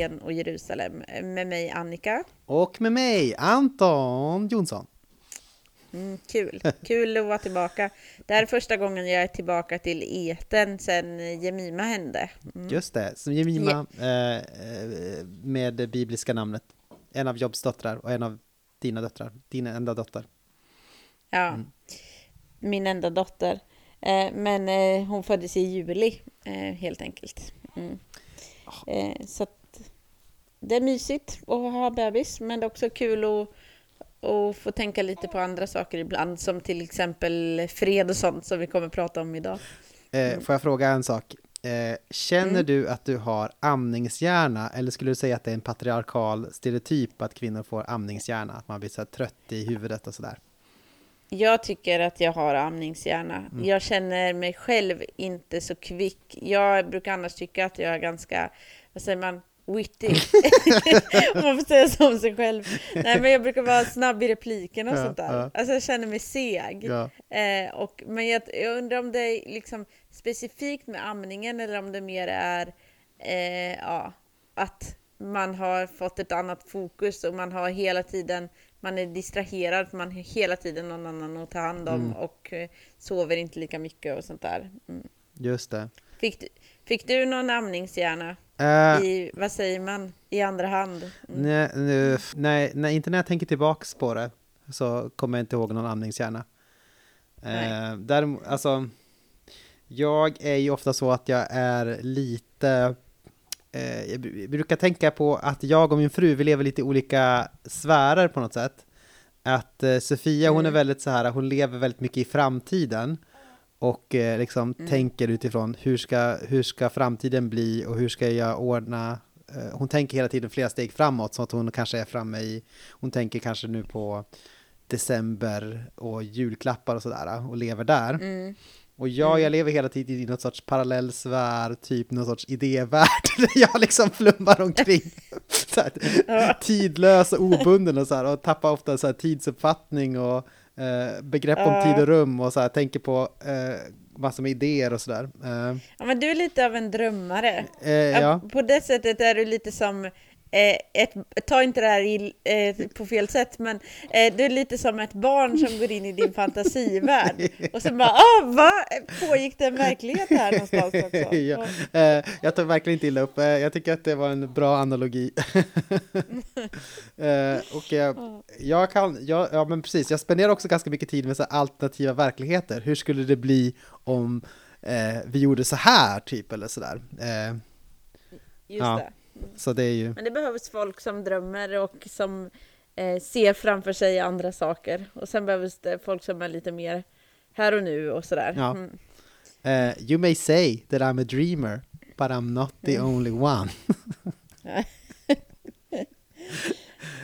Aten och Jerusalem med mig Annika. Och med mig Anton Jonsson. Mm, kul, kul att vara tillbaka. Det här är första gången jag är tillbaka till eten sen Jemima hände. Mm. Just det, som Jemima yeah. eh, med det bibliska namnet. En av Jobs döttrar och en av dina döttrar, din enda dotter. Ja, mm. min enda dotter. Eh, men eh, hon föddes i juli, eh, helt enkelt. Mm. Oh. Så det är mysigt att ha bebis, men det är också kul att och få tänka lite på andra saker ibland, som till exempel fred och sånt som vi kommer att prata om idag. Mm. får jag fråga en sak? Eh, känner mm. du att du har amningshjärna eller skulle du säga att det är en patriarkal stereotyp att kvinnor får amningshjärna? Att man blir så trött i huvudet och sådär? Jag tycker att jag har amningshjärna. Mm. Jag känner mig själv inte så kvick. Jag brukar annars tycka att jag är ganska, vad säger man, witty. Om man får säga så om sig själv. Nej men jag brukar vara snabb i replikerna och ja, sånt där. Ja. Alltså jag känner mig seg. Ja. Eh, och, men jag, jag, undrar om det är liksom specifikt med amningen eller om det mer är eh, ja, att man har fått ett annat fokus och man har hela tiden man är distraherad för man har hela tiden någon annan att ta hand om mm. och eh, sover inte lika mycket och sånt där. Mm. Just det. Fick du, fick du någon amningshjärna? Uh, I, vad säger man? I andra hand? Mm. Nej, nej, nej, inte när jag tänker tillbaks på det så kommer jag inte ihåg någon amningshjärna. Uh, däremot, alltså, jag är ju ofta så att jag är lite eh, jag brukar tänka på att jag och min fru, vi lever lite i olika sfärer på något sätt. Att eh, Sofia, mm. hon är mm. väldigt så här, hon lever väldigt mycket i framtiden och eh, liksom mm. tänker utifrån hur ska, hur ska framtiden bli och hur ska jag ordna eh, hon tänker hela tiden flera steg framåt så att hon kanske är framme i, hon tänker kanske nu på december och julklappar och sådär och lever där. Mm. Och jag, mm. jag lever hela tiden i något sorts parallellsfär, typ någon sorts idévärld, där jag liksom flummar omkring. så här. Tidlös och obunden och så här, och tappar ofta så här tidsuppfattning och eh, begrepp om tid och rum och så här, tänker på eh, massor med idéer och sådär. Eh. Ja, men du är lite av en drömmare. Eh, ja. På det sättet är du lite som Eh, ett, ta inte det här i, eh, på fel sätt, men eh, du är lite som ett barn som går in i din fantasivärld. Och så bara, ah, va? Pågick det en verklighet här någonstans också? ja. Eh, jag tar verkligen inte illa upp. Eh, jag tycker att det var en bra analogi. Eh, och jag, jag kan, jag, ja men precis, jag spenderar också ganska mycket tid med så alternativa verkligheter. Hur skulle det bli om vi gjorde så här, typ, eller sådär. Just ja. det. Så det är ju... Men det behövs folk som drömmer och som eh, ser framför sig andra saker. Och sen behövs det folk som är lite mer här och nu och sådär. Ja. Mm. Uh, you may say that I'm a dreamer, but I'm not the mm. only one.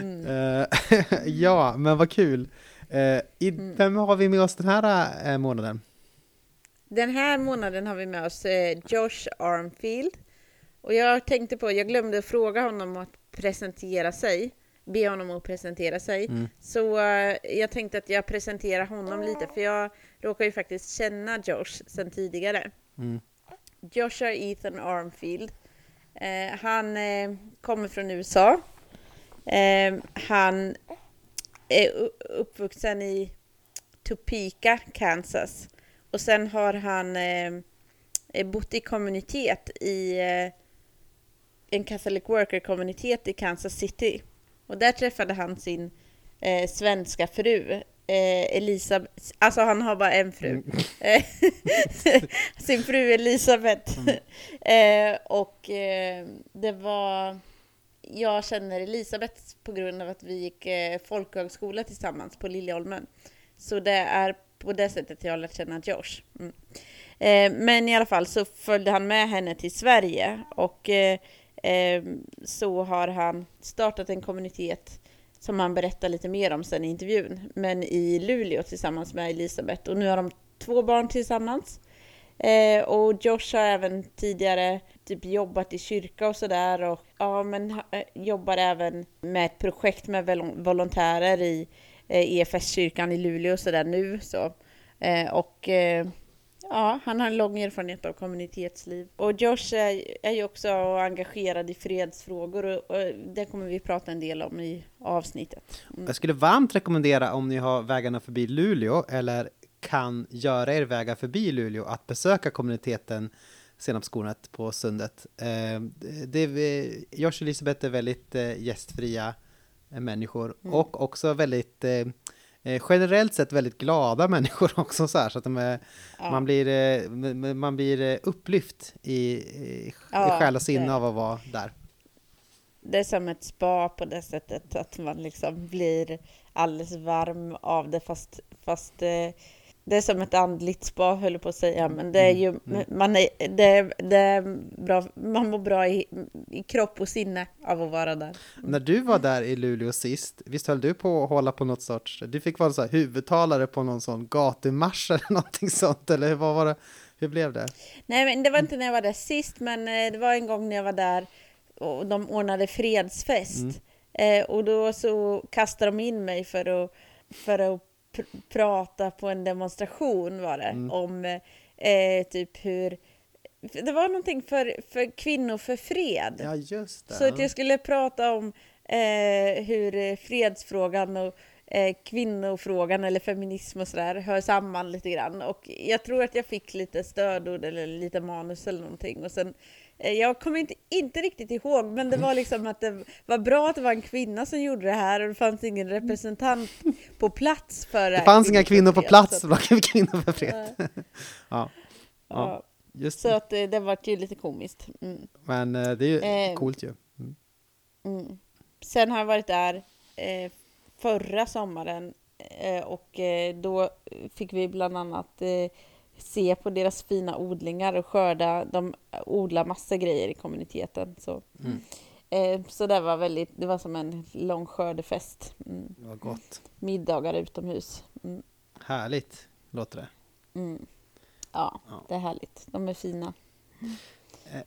mm. uh, ja, men vad kul. Uh, i, mm. vem har vi med oss den här månaden? Den här månaden har vi med oss Josh Armfield och jag tänkte på, jag glömde fråga honom att presentera sig, be honom att presentera sig. Mm. Så uh, jag tänkte att jag presenterar honom lite, för jag råkar ju faktiskt känna Josh sedan tidigare. Mm. Är Ethan Armfield. Uh, han uh, kommer från USA. han är uppvuxen i Topeka, Kansas. Och sen har han bott i kommunitet i en Catholic Worker-kommunitet i Kansas City. Och där träffade han sin eh, svenska fru, eh, Elisabeth, alltså han har bara en fru. Mm. Eh, sin fru Elisabeth. Mm. Eh, och eh, det var, jag känner Elisabeth på grund av att vi gick eh, folkhögskola tillsammans på Liljeholmen. Så det är på det sättet jag har lärt känna Josh. Mm. Eh, men i alla fall så följde han med henne till Sverige och Ehm, så har han startat en kommunitet som han berättar lite mer om sen i intervjun, men i Luleå tillsammans med Elisabeth. Och nu har de två barn tillsammans. Eh, och Josh har även tidigare typ jobbat i kyrka och sådär och ja, men eh, jobbar även med ett projekt med volontärer i eh, EFS-kyrkan i Luleå och sådär nu så. Eh, och eh, Ja, han har en lång erfarenhet av kommunitetsliv. Och Josh är, är ju också engagerad i fredsfrågor och, och det kommer vi prata en del om i avsnittet. Mm. Jag skulle varmt rekommendera om ni har vägarna förbi Luleå eller kan göra er vägar förbi Luleå att besöka kommuniteten Senapskornet på Sundet. Eh, det, Josh och Elisabeth är väldigt eh, gästfria människor mm. och också väldigt eh, eh, generellt sett väldigt glada människor också så här, så att de är, ja. man, blir, eh, man blir eh, upplyft i, i, ja, i själ och sinne av att vara där. Det är som ett spa på det sättet att man liksom blir alldeles varm av det fast, fast eh, det är som ett andligt spa höll jag på att säga, men det är mm, ju, mm. man, är, det, det är bra, man mår bra i, i kropp och sinne av att vara där. Mm. När du var där i Luleå sist, visst höll du på att hålla på något sorts, du fick vara så här huvudtalare på någon sån gatumarsch eller någonting sånt, eller vad var det, hur blev det? Nej, men det var inte när jag var där sist, men eh, det var en gång när jag var där och de ordnade fredsfest. Mm. Eh, och då så kastade de in mig för att, för att pr prata på en demonstration var det, mm. om eh, typ hur det var någonting för, för kvinnor för fred. Ja, just det. Så att jag skulle prata om eh, hur fredsfrågan och eh, kvinnofrågan eller feminism och sådär hör samman lite grann. Och jag tror att jag fick lite stödord eller lite manus eller någonting. Och sen Eh, jag kommer inte, inte riktigt ihåg, men det var liksom att det var bra att det var en kvinna som gjorde det här och det fanns ingen representant på plats för det. fanns inga kvinnor på plats, det var kvinnor för fred. ja. ja. Just så att det, eh, det var ju lite komiskt. Mm. Men eh, det är ju eh, coolt ju. Mm. Mm. Sen har jag varit där eh, förra sommaren eh, och då fick vi bland annat se på deras fina odlingar och skörda. De odlar massa grejer i kommuniteten. Så, mm. eh, så det var väldigt, det var som en lång skördefest. Mm. Var gott. Middagar utomhus. Mm. Härligt, låter det. Mm. Ja, ja, det är härligt. De är fina. Eh.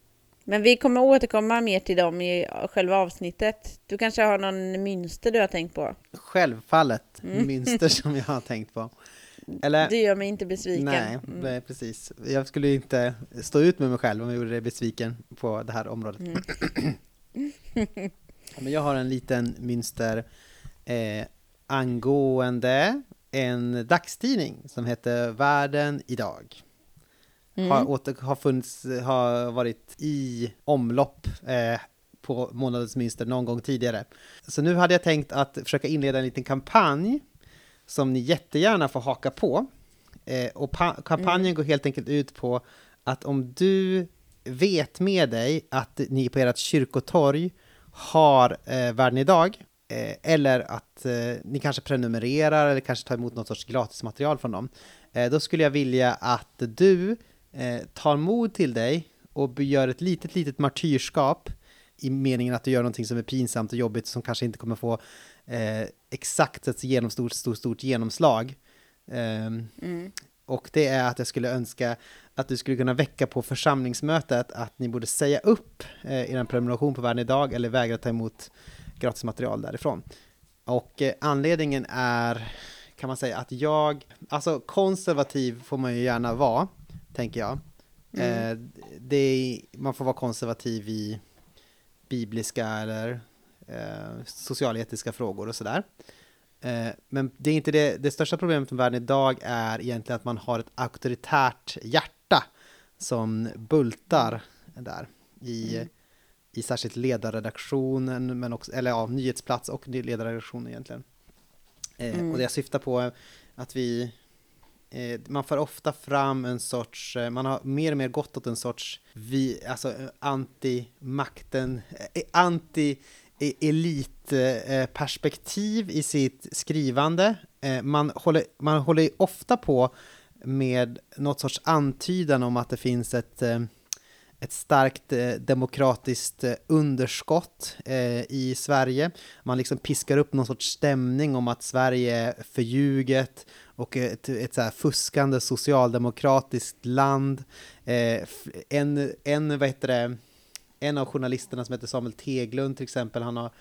Men vi kommer återkomma mer till dem i själva avsnittet. Du kanske har någon mönster du har tänkt på? Självfallet mm. mönster som jag har tänkt på. Eller, det gör mig inte besviken. Nej, mm. precis. Jag skulle inte stå ut med mig själv om jag gjorde det besviken på det här området. Mm. Men jag har en liten mönster eh, angående en dagstidning som heter Världen idag. Mm. Har, åter, har, funnits, har varit i omlopp eh, på månadens mönster någon gång tidigare. Så nu hade jag tänkt att försöka inleda en liten kampanj som ni jättegärna får haka på. Eh, och kampanjen mm. går helt enkelt ut på att om du vet med dig att ni på ert kyrkotorg har eh, Världen idag, eh, eller att eh, ni kanske prenumererar eller kanske tar emot något sorts gratismaterial från dem, eh, då skulle jag vilja att du eh, tar mod till dig och gör ett litet, litet martyrskap i meningen att du gör någonting som är pinsamt och jobbigt som kanske inte kommer få eh, exakt ett genomstort, stort, stort genomslag. Eh, mm. Och det är att jag skulle önska att du skulle kunna väcka på församlingsmötet att ni borde säga upp eh, er prenumeration på Världen idag eller vägra ta emot gratismaterial därifrån. Och eh, anledningen är, kan man säga, att jag, alltså konservativ får man ju gärna vara, tänker jag. Mm. Eh, det är, man får vara konservativ i bibliska eller eh, socialetiska frågor och sådär. Eh, men det är inte det, det största problemet med världen idag är egentligen att man har ett auktoritärt hjärta som bultar där i, mm. i särskilt ledarredaktionen, men också, eller ja, nyhetsplats och ledarredaktionen egentligen. Eh, mm. Och det jag syftar på är att vi eh, man får ofta fram en sorts, eh, man har mer och mer gått åt en sorts vi, alltså anti-makten, anti E- E-, elitperspektiv i sitt skrivande. Eh, man håller, man håller ofta på med något sorts antydan om att det finns ett, eh, ett starkt eh, demokratiskt underskott i Sverige. Man liksom piskar upp någon sorts stämning om att Sverige är förljuget och ett, ett så fuskande socialdemokratiskt land. En, en vad heter det, en av journalisterna som heter Samuel Teglund till exempel, han har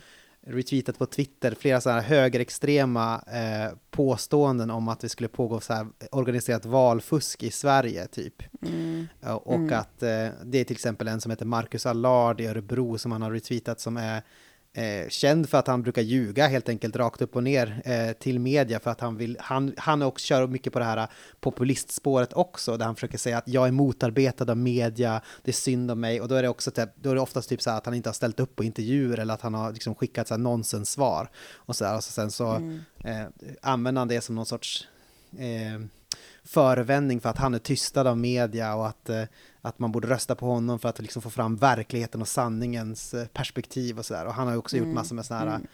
retweetat på Twitter flera sådana här högerextrema eh, påståenden om att det skulle pågå så här organiserat valfusk i Sverige, typ. Mm. Och Mm. att eh, det är till exempel en som heter Marcus Allard i Örebro som han har retweetat som är eh, känd för att han brukar ljuga helt enkelt rakt upp och ner eh, till media för att han vill, han, han också kör mycket på det här populistspåret också där han försöker säga att jag är motarbetad av media, det är synd om mig och då är det också typ, då är det oftast typ så här att han inte har ställt upp på intervjuer eller att han har liksom skickat så här nonsenssvar och så där och så sen så Mm. eh, använder han det som någon sorts eh, förevändning för att han är tystad av media och att, eh, att man borde rösta på honom för att liksom få fram verkligheten och sanningens eh, perspektiv och sådär. Och han har ju också gjort Mm, massor med sådana här mm.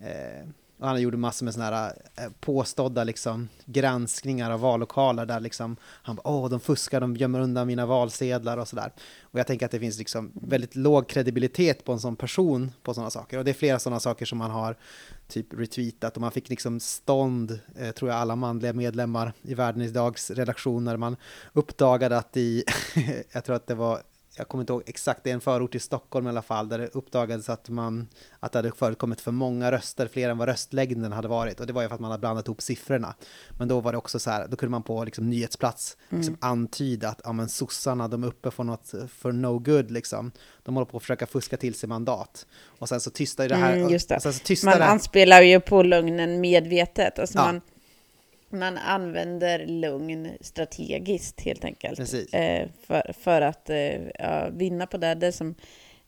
Eh, och han gjorde massor med sådana här eh, påstådda liksom, granskningar av vallokaler där liksom han bara åh, de fuskar, de gömmer undan mina valsedlar och sådär. Och jag tänker att det finns liksom väldigt låg kredibilitet på en sån person på sådana saker. Och det är flera sådana saker som man har typ retweetat och man fick liksom stånd, eh, tror jag alla manliga medlemmar i Världen Idags redaktioner, man uppdagade att i, jag tror att det var jag kommer inte ihåg exakt, det är en förort i Stockholm i alla fall, där det uppdagades att, man, att det hade förekommit för många röster, fler än vad röstlängden hade varit. Och det var ju för att man hade blandat ihop siffrorna. Men då var det också så här, då kunde man på liksom, nyhetsplats liksom, antyda att ja, men sossarna, de är uppe för något för no good liksom. De håller på att försöka fuska till sig mandat. Och sen så tystade det här. Mm, det. Och sen så Man det anspelar ju på lögnen medvetet. Alltså Ja. man, man använder lögn strategiskt helt enkelt. Eh, för, för att eh, ja, vinna på det. det som,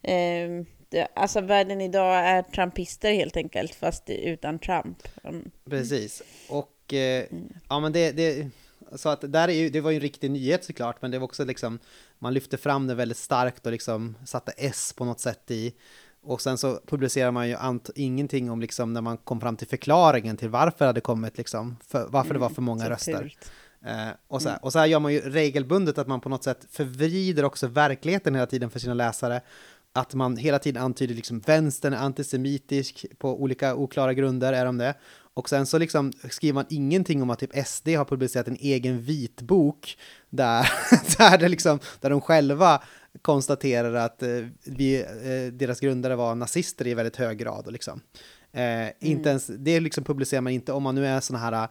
eh, det, alltså världen idag är trumpister helt enkelt, fast utan Trump. Mm. Precis. Och eh, ja, men det, det, så att där är ju, det var ju en riktig nyhet såklart, men det var också liksom, man lyfte fram det väldigt starkt och liksom satte S på något sätt i. Och sen så publicerar man ju ingenting om liksom när man kom fram till förklaringen till varför det hade kommit liksom, för, varför det var för många Så röster. Eh, och, så här, och så här gör man ju regelbundet att man på något sätt förvrider också verkligheten hela tiden för sina läsare. Att man hela tiden antyder liksom vänstern är antisemitisk på olika oklara grunder är de det. Och sen så liksom skriver man ingenting om att typ SD har publicerat en egen vitbok där, där, det liksom, där de själva konstaterar att eh, vi, eh, deras grundare var nazister i väldigt hög grad. Och liksom. eh, inte ens, det liksom publicerar man inte om man nu är såna här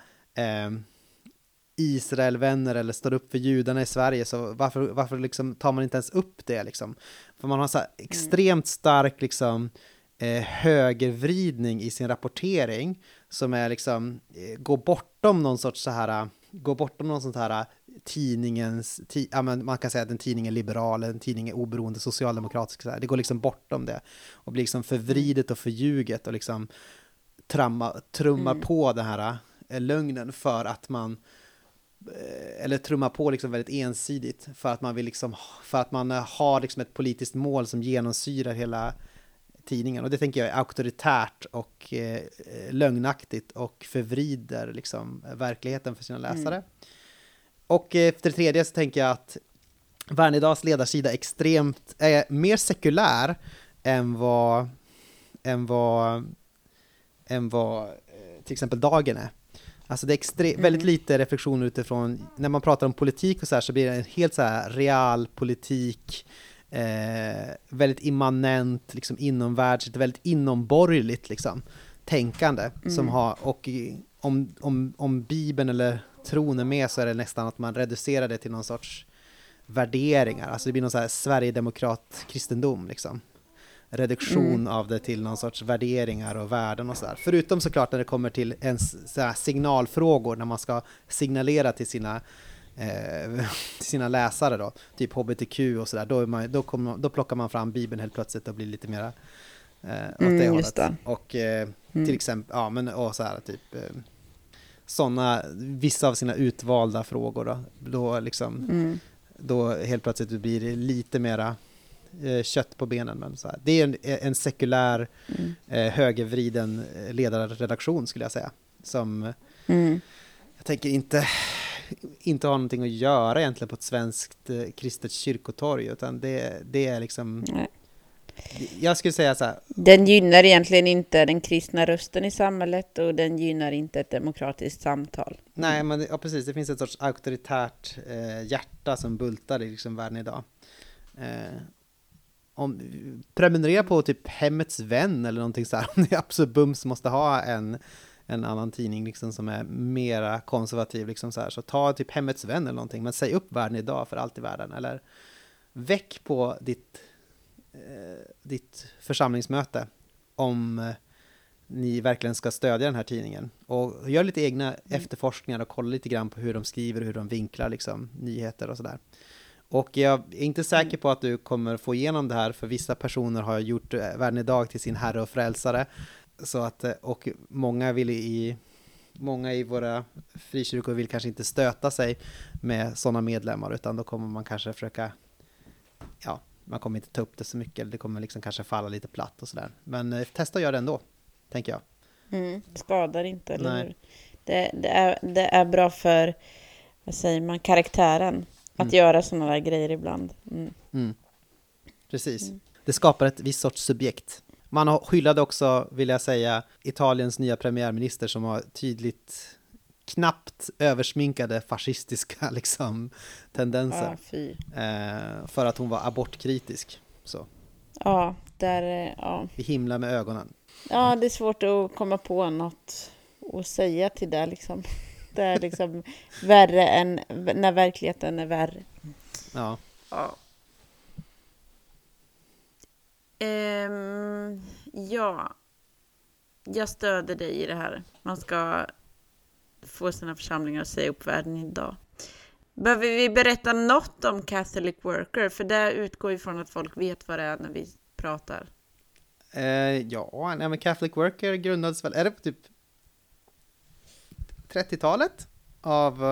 Israelvänner eller står upp för judarna i Sverige, så varför, varför liksom tar man inte ens upp det liksom? För man har så här extremt stark liksom eh, högervridning i sin rapportering som är liksom, eh, går bortom någon sorts så här, går bortom någon sånt här tidningens, ti, ja, men man kan säga att en tidning är liberal, en tidning är oberoende socialdemokratisk, så här. det går liksom bortom det och blir liksom förvridet och förljuget och liksom tramma, trummar på den här eh, lögnen för att man eh, eller trumma på liksom väldigt ensidigt för att man vill liksom, för att man eh, har liksom ett politiskt mål som genomsyrar hela tidningen. Och det tänker jag är auktoritärt och eh, lögnaktigt och förvrider liksom verkligheten för sina läsare. Och efter det tredje så tänker jag att Värnidags ledarsida extremt, är mer sekulär än vad, än vad, än vad eh, till exempel Dagen är. Alltså det är extre- väldigt lite reflektion utifrån, när man pratar om politik och så här så blir det en helt så här realpolitik, eh, väldigt immanent, liksom inomvärldsligt, väldigt inomborgerligt liksom, tänkande som har, och om, om, om Bibeln eller tron är med så är det nästan att man reducerar det till någon sorts värderingar, alltså det blir någon så här Sverigedemokrat-kristendom liksom reduktion av det till någon sorts värderingar och värden och sådär. Förutom såklart när det kommer till ens så här signalfrågor, när man ska signalera till sina, eh, till sina läsare då, typ hbtq och sådär, då, man, då, då plockar man fram Bibeln helt plötsligt och blir lite mera eh, åt Mm, det hållet. det. Och eh, Mm. till exempel, ja men och så här typ eh, sådana, vissa av sina utvalda frågor då, då liksom Mm. då helt plötsligt blir det lite mera eh, kött på benen. Men så här. Det är en, en sekulär, Mm. eh, högervriden eh, ledarredaktion skulle jag säga. Som Mm. jag tänker inte, inte har någonting att göra egentligen på ett svenskt eh, kristet kyrkotorg, utan det, det är liksom, Nej. Jag skulle säga så här, Den gynnar egentligen inte den kristna rösten i samhället och den gynnar inte ett demokratiskt samtal. nej men ja, precis, det finns ett sorts auktoritärt eh, hjärta som bultar i liksom världen idag. Eh, om, prenumerera på typ Hemmets Vän eller någonting så här, om ni absolut bums måste ha en, en annan tidning liksom som är mera konservativ liksom så här, så ta typ Hemmets Vän eller någonting, men säg upp Världen idag för allt i världen, eller väck på ditt, ditt församlingsmöte om eh, ni verkligen ska stödja den här tidningen. Och gör lite egna mm. efterforskningar och kolla lite grann på hur de skriver och hur de vinklar liksom, nyheter och sådär. Och jag är inte säker mm. på att du kommer få igenom det här, för vissa personer har gjort eh, Världen idag till sin herre och frälsare. Så att, eh, och många vill i, många i våra frikyrkor vill kanske inte stöta sig med sådana medlemmar, utan då kommer man kanske försöka, ja, man kommer inte ta upp det så mycket, det kommer liksom kanske falla lite platt och sådär. Men eh, testa att göra det ändå, tänker jag. Mm, skadar inte, eller Nej. hur? Det, det, är, det är bra för, vad säger man, karaktären. Att mm. göra sådana där grejer ibland. Mm. Mm. Precis. Mm. Det skapar ett visst sorts subjekt. Man hyllade också, vill jag säga, Italiens nya premiärminister som har tydligt knappt översminkade fascistiska liksom, tendenser. Ah, eh, för att hon var abortkritisk. Så. Ja, där, eh, ja. Vi himlar med ögonen. Ja, det är svårt att komma på något att säga till det liksom. Det är liksom värre än när verkligheten är värre. Ja. Ja. Um, ja. Jag stöder dig i det här. Man ska få sina församlingar att säga upp världen idag. Behöver vi berätta något om Catholic Worker? För det utgår ifrån att folk vet vad det är när vi pratar. Uh, ja, nej, men Catholic Worker grundades väl, är det på typ 30-talet av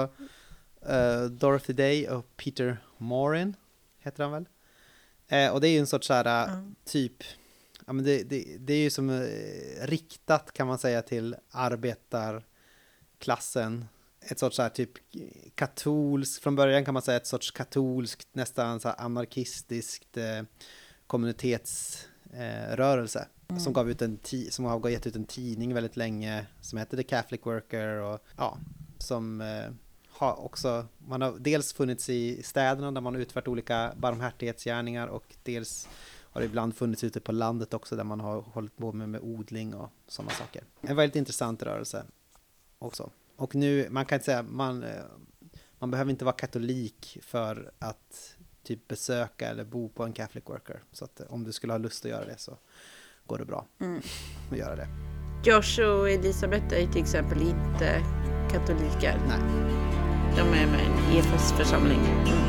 uh, Dorothy Day och Peter Morin, heter han väl? Uh, och det är ju en sorts såhär mm. typ, ja men det, det, det är ju som uh, riktat kan man säga till arbetarklassen. Ett sorts såhär typ katolskt, från början kan man säga ett sorts katolskt, nästan så anarkistiskt kommunitetsrörelse. Mm. Som, gav ut en som har gett ut en tidning väldigt länge som heter The Catholic Worker och ja, som eh, har också, man har dels funnits i städerna där man har utfört olika barmhärtighetsgärningar och dels har det ibland funnits ute på landet också där man har hållit på med, med odling och sådana saker. En väldigt intressant rörelse också. Och nu, man kan inte säga, man, eh, man behöver inte vara katolik för att typ besöka eller bo på en Catholic Worker. Så att om du skulle ha lust att göra det så går det bra mm. att göra det. Josh och Elisabeth är till exempel inte katoliker. Nej. De är med i EFS församling. Mm.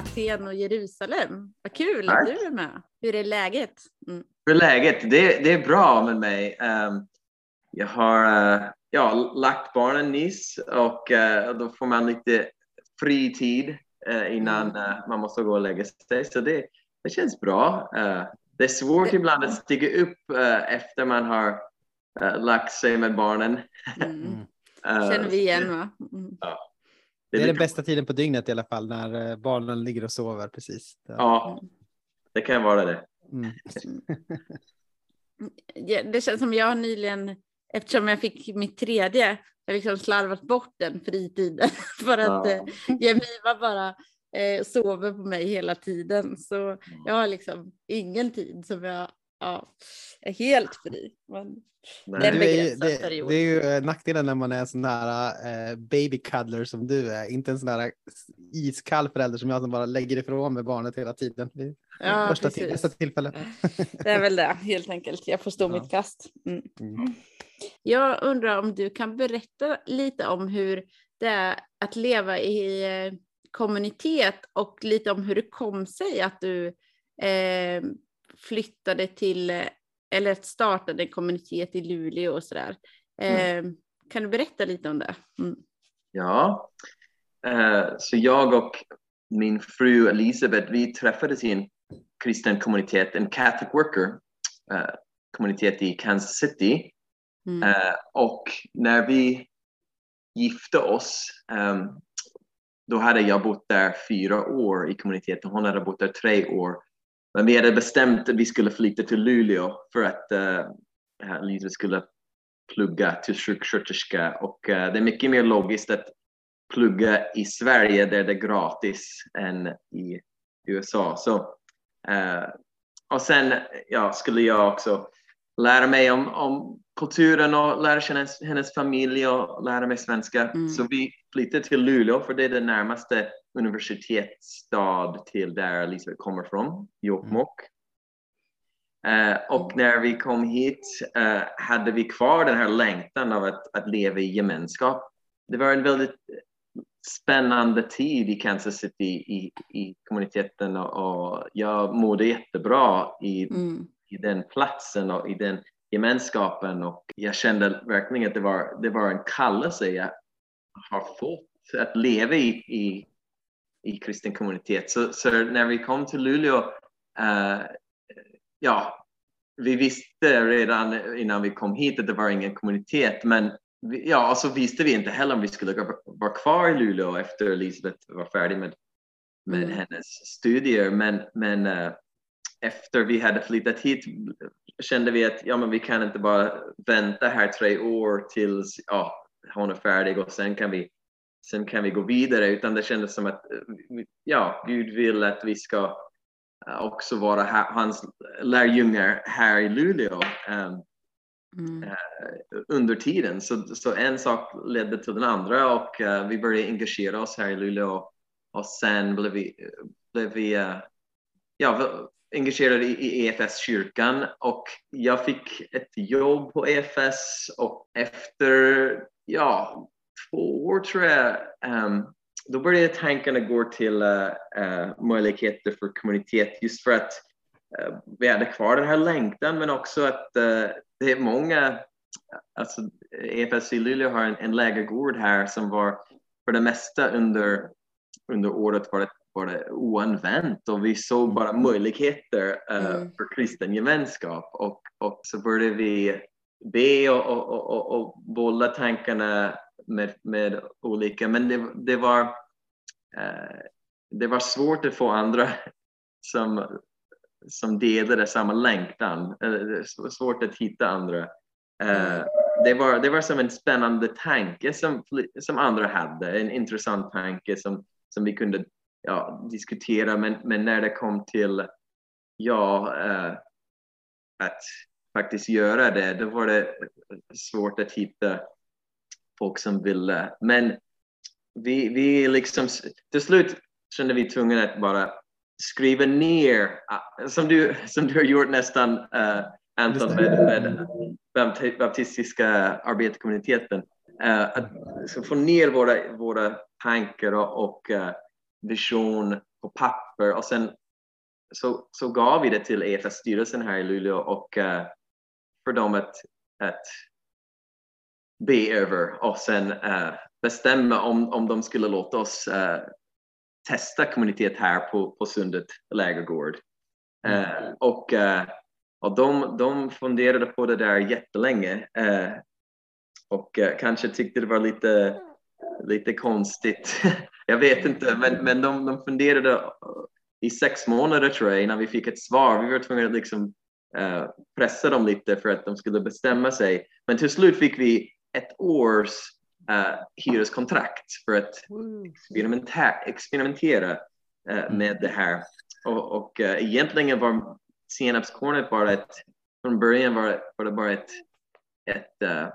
Aten och Jerusalem. Vad kul Tack. att du är med. Hur är läget? Mm. Hur är läget? Det, det är bra med mig. Um, jag har uh, ja, lagt barnen nyss och uh, då får man lite fri tid uh, innan mm. man måste gå och lägga sig. Så det, det känns bra. det är svårt det... ibland att stiga upp efter man har lagt sig med barnen. Mm. känner vi igen va? Mm. Ja. Det är, det är den bästa tiden på dygnet i alla fall, när barnen ligger och sover precis. Ja, det kan vara det. Mm. det känns som jag nyligen, eftersom jag fick mitt tredje, jag liksom slarvat bort den fritiden för att ja. eh, Jemiva bara eh, sover på mig hela tiden. Så jag har liksom ingen tid som jag ja, är helt fri. Men det är begränsad det, period. Det är ju eh, nackdelen när man är en sån där eh, baby cuddler som du är, inte en sån där iskall förälder som jag som bara lägger ifrån med barnet hela tiden. Ja, första till, nästa tillfälle. Det är väl det helt enkelt. Jag får stå ja. mitt kast. Mm. Mm. Jag undrar om du kan berätta lite om hur det är att leva i eh, kommunitet och lite om hur det kom sig att du eh, flyttade till, eller startade en kommunitet i Luleå och sådär. Mm. Eh, kan du berätta lite om det? Mm. Ja, eh, så jag och min fru Elisabeth, vi träffades i en kristen kommunitet, en Catholic worker eh, kommunitet i Kansas City. Mm. Eh, och när vi gifte oss, um, då hade jag bott där fyra år i kommuniteten, hon hade bott där tre år. Men vi hade bestämt att vi skulle flytta till Luleå för att uh, Lisa skulle plugga till sjuksköterska och uh, det är mycket mer logiskt att plugga i Sverige där det är gratis än i USA. Så, uh, och sen ja, skulle jag också lära mig om, om kulturen och lära känna hennes, hennes familj och lära mig svenska. Mm. Så vi flyttade till Luleå för det är den närmaste universitetsstad till där Elisabeth kommer från, Jokkmokk. Mm. Uh, och när vi kom hit uh, hade vi kvar den här längtan av att, att leva i gemenskap. Det var en väldigt spännande tid i Kansas City i, i kommuniteten och, och jag mådde jättebra i, mm. i den platsen och i den gemenskapen och jag kände verkligen att det var, det var en kallelse jag har fått att leva i, i, i kristen kommunitet. Så, så när vi kom till Luleå, uh, ja, vi visste redan innan vi kom hit att det var ingen kommunitet, men ja, och så visste vi inte heller om vi skulle vara kvar i Luleå efter Elisabeth var färdig med, med mm. hennes studier. Men, men uh, efter vi hade flyttat hit kände vi att ja, men vi kan inte bara vänta här tre år tills ja, hon är färdig och sen kan vi sen kan vi gå vidare utan det kändes som att ja, Gud vill att vi ska eh, också vara hans lärjungar här i Luleå um, mm. uh, under tiden. Så, så en sak ledde till den andra och uh, vi började engagera oss här i Luleå och sen blev vi, blev vi uh, ja, engagerad i, EFS-kyrkan och jag fick ett jobb på EFS och efter ja, två år tror jag um, då började tankarna gå till uh, uh, möjligheter för kommunitet just för att uh, vi hade kvar den här längtan men också att det är många, alltså EFS i Luleå har en, en lägergård här som var för det mesta under, under året var det var det oanvänt och vi såg mm. bara möjligheter mm. för kristen gemenskap och, och så började vi be och, och, och, och bolla tankarna med, med olika, men det, det var eh, det var svårt att få andra som, som delade samma längtan. Svårt att hitta andra. Eh, det, var, det var som en spännande tanke som, som andra hade, en intressant tanke som, som vi kunde ja, diskutera, men, men när det kom till ja, eh, att faktiskt göra det, då var det svårt att hitta folk som ville. Men vi, vi liksom, till slut kände vi tvungna att bara skriva ner, ah, som du, som du har gjort nästan uh, Anton med, med baptistiska arbetarkommuniteten, uh, att få ner våra, våra tankar och, och uh, vision på papper och sen så, så gav vi det till EFS-styrelsen här i Luleå och uh, för dem att, att be över och sen uh, bestämma om, om de skulle låta oss uh, testa kommunitet här på, på Sundet lägergård. Mm. och och de, de funderade på det där jättelänge och kanske tyckte det var lite lite konstigt. jag vet inte, men, men de, de funderade i sex månader tror jag innan vi fick ett svar. Vi var tvungna att liksom, uh, pressa dem lite för att de skulle bestämma sig. Men till slut fick vi ett års uh, hyreskontrakt för att experimentera, experimentera uh, med det här. Och, och uh, egentligen var senapskornet bara ett, från början var, var det bara ett, ett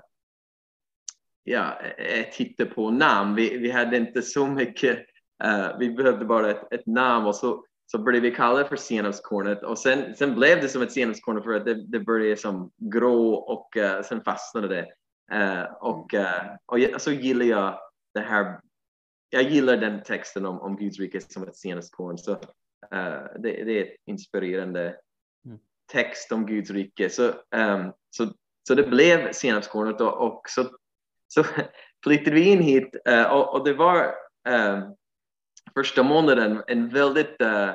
ja, ett hittepå-namn. Vi, vi hade inte så mycket, uh, vi behövde bara ett, ett namn och så, så började vi kalla det för senapskornet och sen, sen blev det som ett senapskorn för att det, det började som grå och uh, sen fastnade det. Uh, och, och så gillar jag det här, jag gillar den texten om, om Guds rike som ett senapskorn. Så det, det, är ett inspirerande mm. text om Guds rike. Så, um, så, så det blev senapskornet och, och så så flyttade vi in hit uh, och, och, det var uh, första månaden en väldigt uh,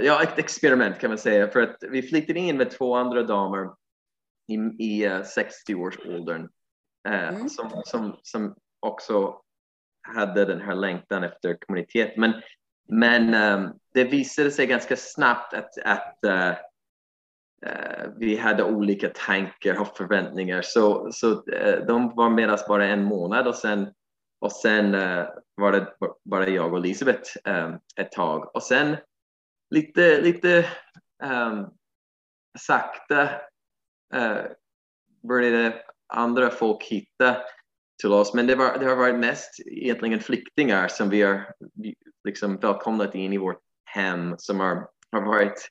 ja, ett experiment kan man säga för att vi flyttade in med två andra damer i, i 60-årsåldern mm. som, som, som också hade den här längtan efter kommunitet. Men, men um, det visade sig ganska snabbt att, att uh, uh, vi hade olika tankar och förväntningar. Så, så uh, de var med oss bara en månad och sen, och sen var det bara jag och Elisabeth um, ett tag. Och sen lite, lite um, sakta började andra folk hitta till oss. Men det, var, det har varit mest egentligen flyktingar som vi har liksom välkomnat in i vårt hem som har, har varit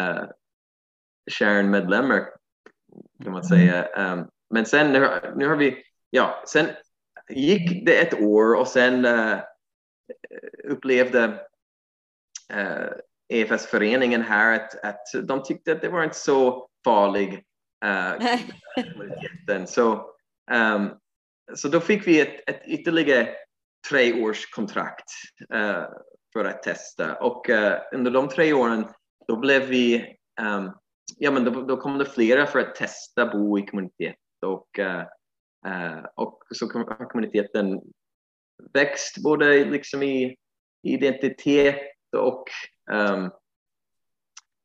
uh, kärnmedlemmar kan man säga. Um, men sen nu, nu har vi, ja, sen gick det ett år och sen uh, upplevde uh, EFS-föreningen här att, att de tyckte att det var inte så farlig uh, så, um, så då fick vi ett, ett ytterligare kontrakt uh, för att testa. Och uh, under de tre åren då blev vi um, ja men då, då kom det flera för att testa bo i kommunitet. Och, uh, och så har kommuniteten växt både liksom i identitet och um,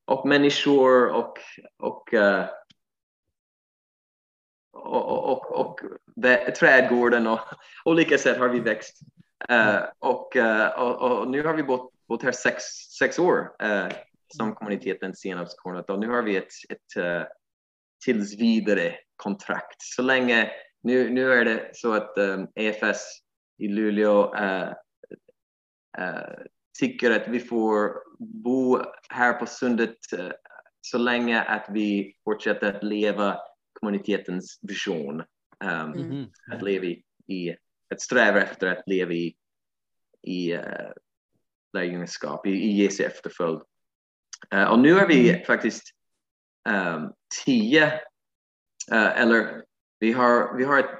och människor och, och uh, och, och, och trädgården och olika sätt har vi växt. Uh, och, uh, och, och, nu har vi bott, bott här sex, sex år uh, som kommuniteten Senapskornet och nu har vi ett, ett tills vidare kontrakt. Så länge, nu, nu är det så att um, EFS i Luleå tycker att vi får bo här på sundet så länge att vi fortsätter att leva kommunitetens vision. Um, mm. Att leva i, i, att sträva efter att leva i, i uh, lärjungaskap, i, i Jesu efterföljd. Uh, och nu är vi mm. faktiskt um, tio, uh, eller vi har, vi, har ett,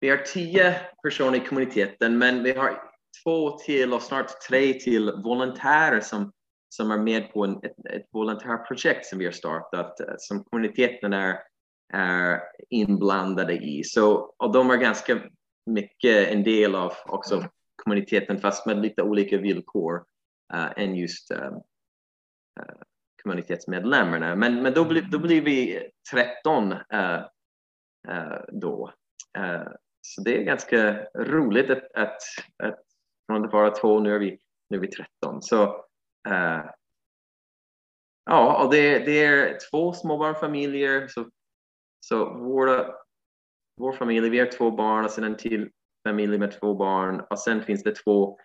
vi har tio personer i kommuniteten, men vi har två till och snart tre till volontärer som, som är med på en, ett, ett volontärprojekt som vi har startat, som kommuniteten är Eh, inblandade i. Så, och de är ganska mycket en del av också kommuniteten fast med lite olika villkor uh, än just uh, uh, kommunitetsmedlemmarna. Men, men då, blir, då blir vi 13 då. så det är ganska roligt att, att, att från att vara två, nu är vi, nu är vi 13. Så, ja, och det, det är två småbarnfamiljer, så så våra, vår familj, vi har två barn och sen en till familj med två barn och sen finns det två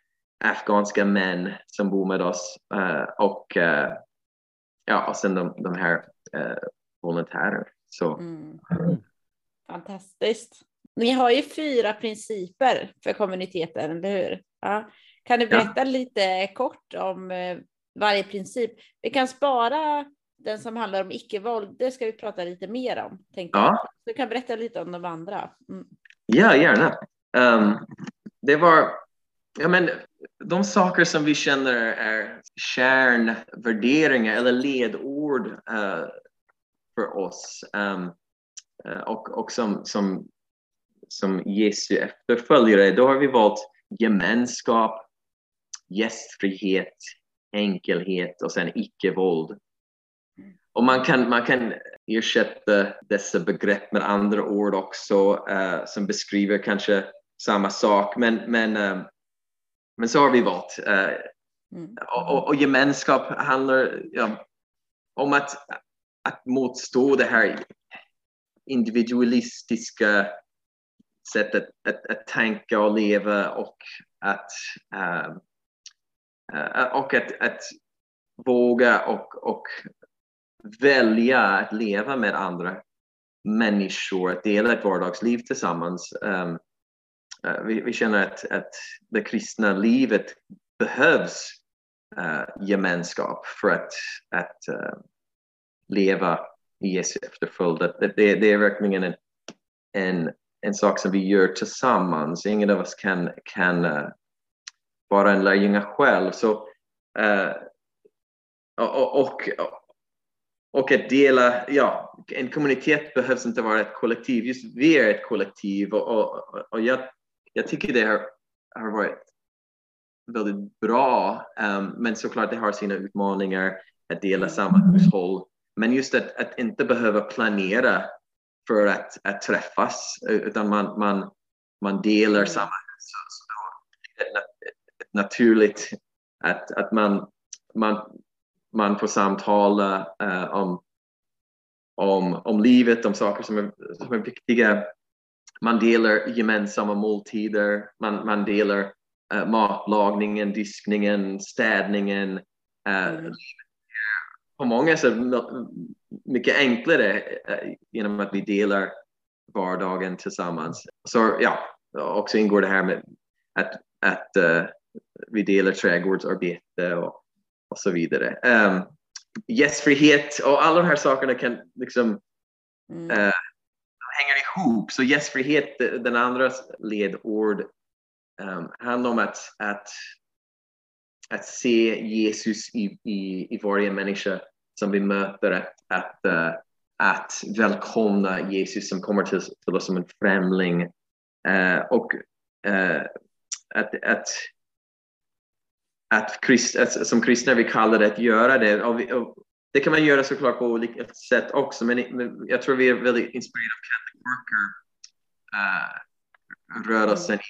afghanska män som bor med oss uh, och, uh, ja, och sen de, de här uh, volontärer. Så. Mm. Fantastiskt. Ni har ju fyra principer för kommuniteten, eller hur? Ja. Kan du berätta ja. lite kort om varje princip? Vi kan spara den som handlar om icke-våld, det ska vi prata lite mer om. Tänkte ja. Jag. Du kan berätta lite om de andra. Mm. Ja, gärna. Um, det var, ja men de saker som vi känner är kärnvärderingar eller ledord uh, för oss um, uh, och, och som, som, som Jesu efterföljare, då har vi valt gemenskap, gästfrihet, enkelhet och sen icke-våld. Och man kan, man kan ersätta dessa begrepp med andra ord också uh, som beskriver kanske samma sak. Men, men, uh, men så har vi valt. Uh, mm. och, och, gemenskap handlar ja, om att, att motstå det här individualistiska sättet att, att tänka och leva och att, och att, att våga och, och välja att leva med andra människor, att dela ett vardagsliv tillsammans. Um, uh, vi, vi, känner att, att det kristna livet behövs uh, gemenskap för att, att uh, leva i Jesu efterföljd. Det, det, det, är verkligen en, en, en sak som vi gör tillsammans. Ingen av oss kan, kan uh, vara en lärjunge själv. Så, och, och, och och att dela, ja, en kommunitet behövs inte vara ett kollektiv, just vi är ett kollektiv och, och, och jag, jag tycker det har, har varit väldigt bra. Um, men såklart det har sina utmaningar att dela samma hushåll. Men just att, att inte behöva planera för att, att träffas utan man, man, man delar samma så, Så, det är naturligt att, att man, man, man får samtala uh, om, om, om livet, om saker som är, som är viktiga. Man delar gemensamma måltider, man, man delar uh, matlagningen, diskningen, städningen. Uh, mm. På många sätt mycket enklare genom att vi delar vardagen tillsammans. Så ja, också ingår det här med att, att vi delar trädgårdsarbete och, och så vidare. Um, gästfrihet och alla de här sakerna kan liksom mm. uh, hänger ihop. Så gästfrihet, den andra ledord, um, handlar om att, att, att se Jesus i, i, i varje människa som vi möter, att, att, uh, att välkomna Jesus som kommer till, till oss som en främling. Uh, och uh, att, att att, krist, att som kristna vi kallar det att göra det. Och vi, och det kan man göra såklart på olika sätt också, men, men jag tror vi är väldigt inspirerade av Catholic Worker-rörelsen eh,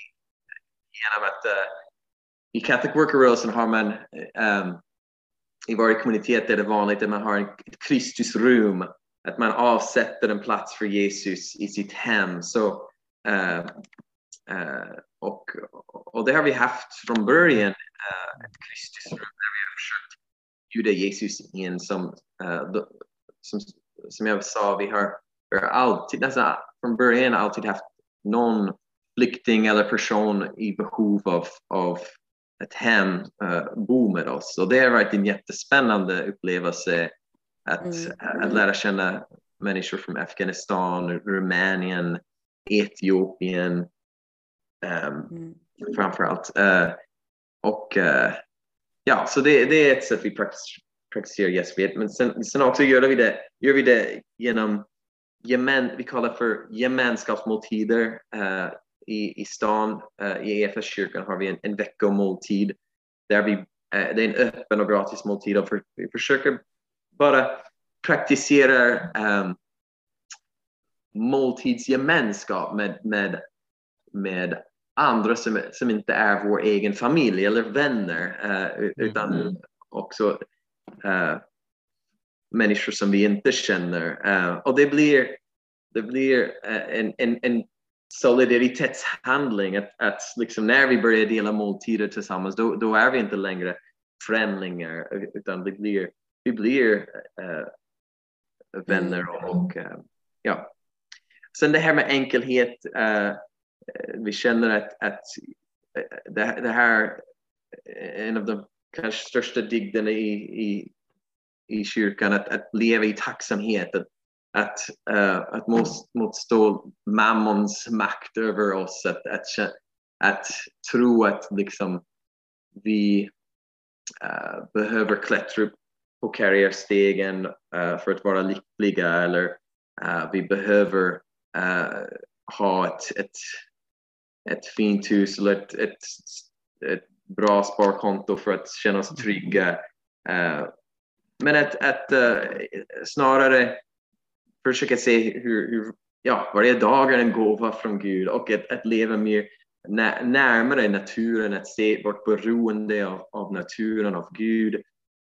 genom att uh, i Catholic Worker-rörelsen har man um, i varje kommunitet är det vanligt att man har ett Kristusrum, att man avsätter en plats för Jesus i sitt hem. Så, uh, uh, och, och det har vi haft från början, uh, ett Kristusrum där vi har försökt bjuda Jesus in som, uh, som, som jag sa, vi har, vi har alltid, nästan från början alltid haft någon flykting eller person i behov av, av ett hem uh, bo med oss. Och det har varit en jättespännande upplevelse att, mm. att lära känna människor från Afghanistan, Rumänien, Etiopien, mm. framförallt. Uh, och uh, ja, så det, det, är ett sätt vi praktiserar gästfrihet. Men sen, sen också gör vi det, gör vi det genom gemen, vi kallar för gemenskapsmåltider. Uh, i, i stan, uh, i EFS-kyrkan har vi en, en veckomåltid där vi, uh, det är en öppen och gratis måltid och för, vi försöker bara praktisera um, måltidsgemenskap med, med, med andra som, som inte är vår egen familj eller vänner uh, utan mm. också uh, människor som vi inte känner. Uh, och det blir, det blir en, en, en solidaritetshandling att, att liksom när vi börjar dela måltider tillsammans då, då är vi inte längre främlingar utan vi blir, vi blir vänner och, och ja. Sen det här med enkelhet Eh, vi känner att, att eh, det, det här är en av de kanske största dygderna i, i, i kyrkan, att, att leva i tacksamhet, att, att, uh, att motstå mammons makt över oss, att, att, att tro att liksom, vi uh, behöver klättra upp på karriärstegen uh, för att vara lyckliga eller vi behöver ha ett, ett ett fint hus eller ett, ett, ett bra sparkonto för att känna oss trygga. Uh, men att, att uh, snarare försöka se hur, hur, ja, varje dag är en gåva från Gud och att, att leva mer när, närmare naturen, att se vårt beroende av, av naturen, av Gud.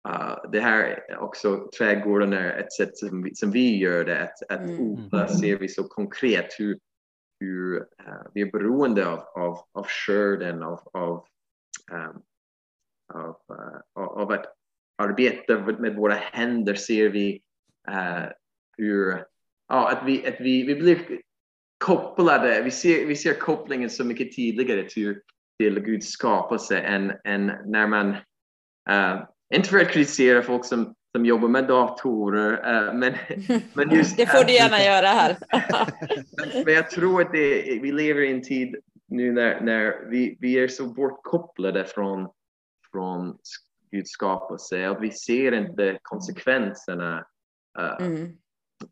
Uh, det här också, trädgården är ett sätt som vi, som vi gör det, att, att mm. odla ser vi så konkret hur, hur uh, eh, vi är beroende av, av, av skörden, av, av, um, av, uh, av att arbeta med våra händer ser vi uh, hur ja, att vi, att vi, vi blir kopplade, vi ser, vi ser kopplingen så mycket tydligare till, till Guds skapelse än, än när man, inte för att kritisera folk som som jobbar med datorer. Eh, men, men just det får du gärna göra här. men jag tror att det, vi lever i en tid nu när, när vi, vi är så bortkopplade från, från Guds skapelse och vi ser inte konsekvenserna uh, mm.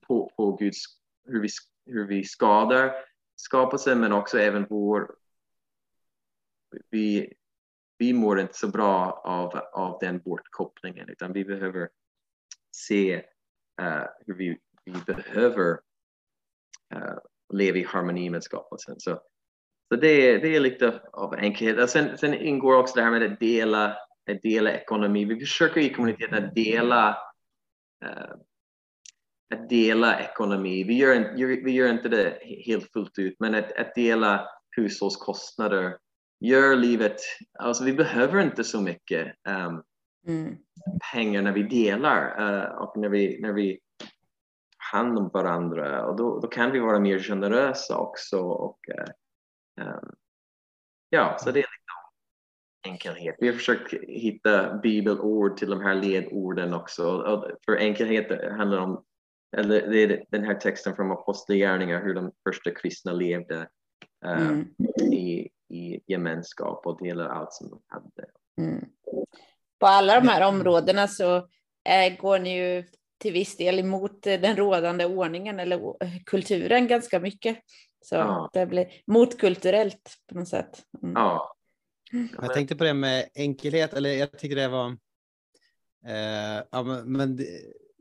på, på Guds, hur vi, hur vi skadar skapelsen men också även vår vi, vi mår inte så bra av, av den bortkopplingen utan vi behöver se uh, hur vi, vi behöver uh, leva i harmoni med skapelsen. Så, så det, det är lite av enkelhet. Sen, sen ingår också det här med att dela, att dela ekonomi. Vi försöker i kommuniteten att dela uh, att dela ekonomi. Vi gör, vi gör inte det helt fullt ut, men att, att dela hushållskostnader gör livet, alltså vi behöver inte så mycket um, mm. pengar när vi delar uh, och när vi, när vi hand om varandra och då, då kan vi vara mer generösa också. Och, um, ja, så det är liksom enkelhet. Vi har försökt hitta bibelord till de här ledorden också. Och för enkelhet handlar om eller det är den här texten från Apostlagärningar, hur de första kristna levde uh, mm. i, i gemenskap och delade allt som de hade. Mm. På alla de här områdena så eh, går ni ju till viss del emot den rådande ordningen eller kulturen ganska mycket. Så ja. det blir motkulturellt på något sätt. Mm. Ja. Jag tänkte på det med enkelhet, eller jag tycker det var... Eh, ja, men, men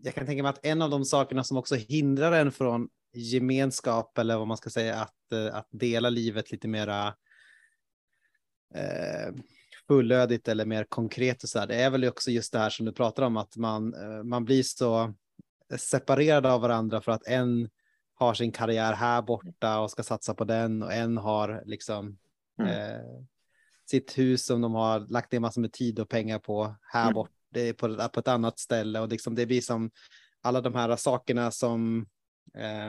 jag kan tänka mig att en av de sakerna som också hindrar en från gemenskap eller vad man ska säga, att, eh, att dela livet lite mera eh, fullödigt eller mer konkret och så här. Det är väl också just det här som du pratar om, att man, eh, man blir så separerad av varandra för att en har sin karriär här borta och ska satsa på den och en har liksom mm. eh, sitt hus som de har lagt ner massor med tid och pengar på här mm. borta på, på ett annat ställe och liksom det blir som alla de här sakerna som eh,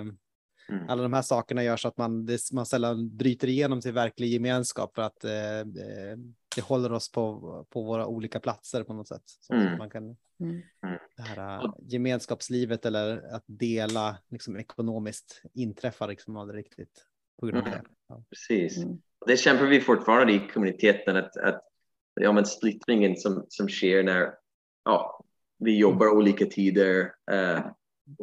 mm. alla de här sakerna gör så att man, man sällan bryter igenom till verklig gemenskap för att eh, eh det håller oss på, på våra olika platser på något sätt. Så mm. man kan, mm. Det här uh, gemenskapslivet eller att dela liksom, ekonomiskt inträffar liksom aldrig riktigt på grund av mm. det. Ja. Precis. Mm. Det kämpar vi fortfarande i kommuniteten att, att ja, men splittringen som, som sker när ja, vi jobbar olika tider, eh,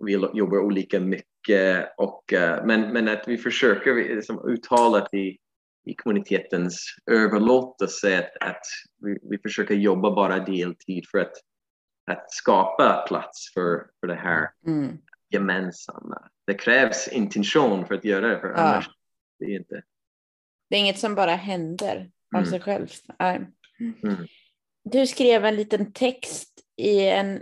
vi jobbar olika mycket, och, eh, men, men att vi försöker liksom, uttalat i, i kommunitetens överlåtelse att, att vi, vi försöker jobba bara deltid för att, att skapa plats för, för det här mm. gemensamma. Det krävs intention för att göra det, för ja. annars det är inte. Det är inget som bara händer av mm. sig självt. Mm. Du skrev en liten text i en,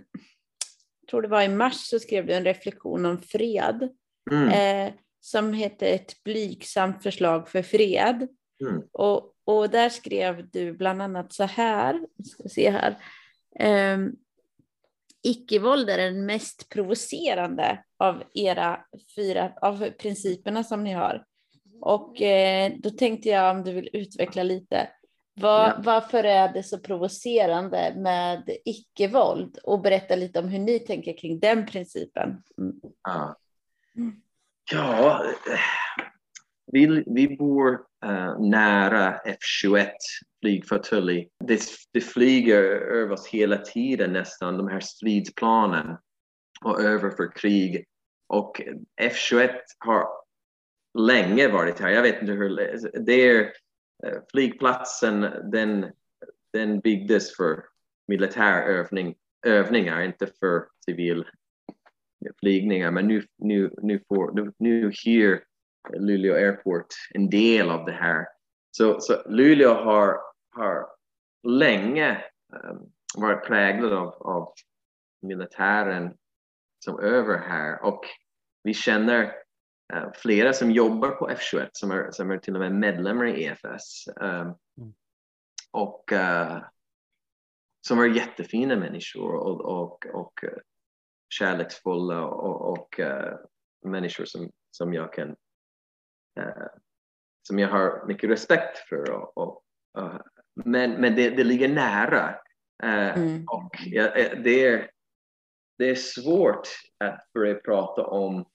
jag tror det var i mars, så skrev du en reflektion om fred. Mm. Eh, som hette Ett blygsamt förslag för fred. Mm. Och, och där skrev du bland annat så här, ska se här. Eh, Icke-våld är den mest provocerande av era fyra av principerna som ni har. Och eh, då tänkte jag om du vill utveckla lite. Var, ja. Varför är det så provocerande med icke-våld? Och berätta lite om hur ni tänker kring den principen. Mm. Ja, ja eh, vi, vi bor uh, nära F21 flygflottilj. Det, det flyger över oss hela tiden nästan, de här stridsplanen och över för krig. Och F21 har länge varit här. Jag vet inte hur det är eh, flygplatsen den, den byggdes för militär övning, övningar, inte för civil flygningar. Men nu, nu, nu, får, nu, hyr Luleå Airport en del av det här. Så, så Luleå har, har länge um, varit präglad av, av militären som över här och vi känner Eh, flera som jobbar på F21 som är, som är till och med medlemmar i EFS. Um, mm. Och uh, som är jättefina människor och, och, och uh, kärleksfulla och, och uh, människor som, som jag kan som jag har mycket respekt för. Och, och men men det, det ligger nära. Mm. Och ja, det, är, det är svårt att börja prata om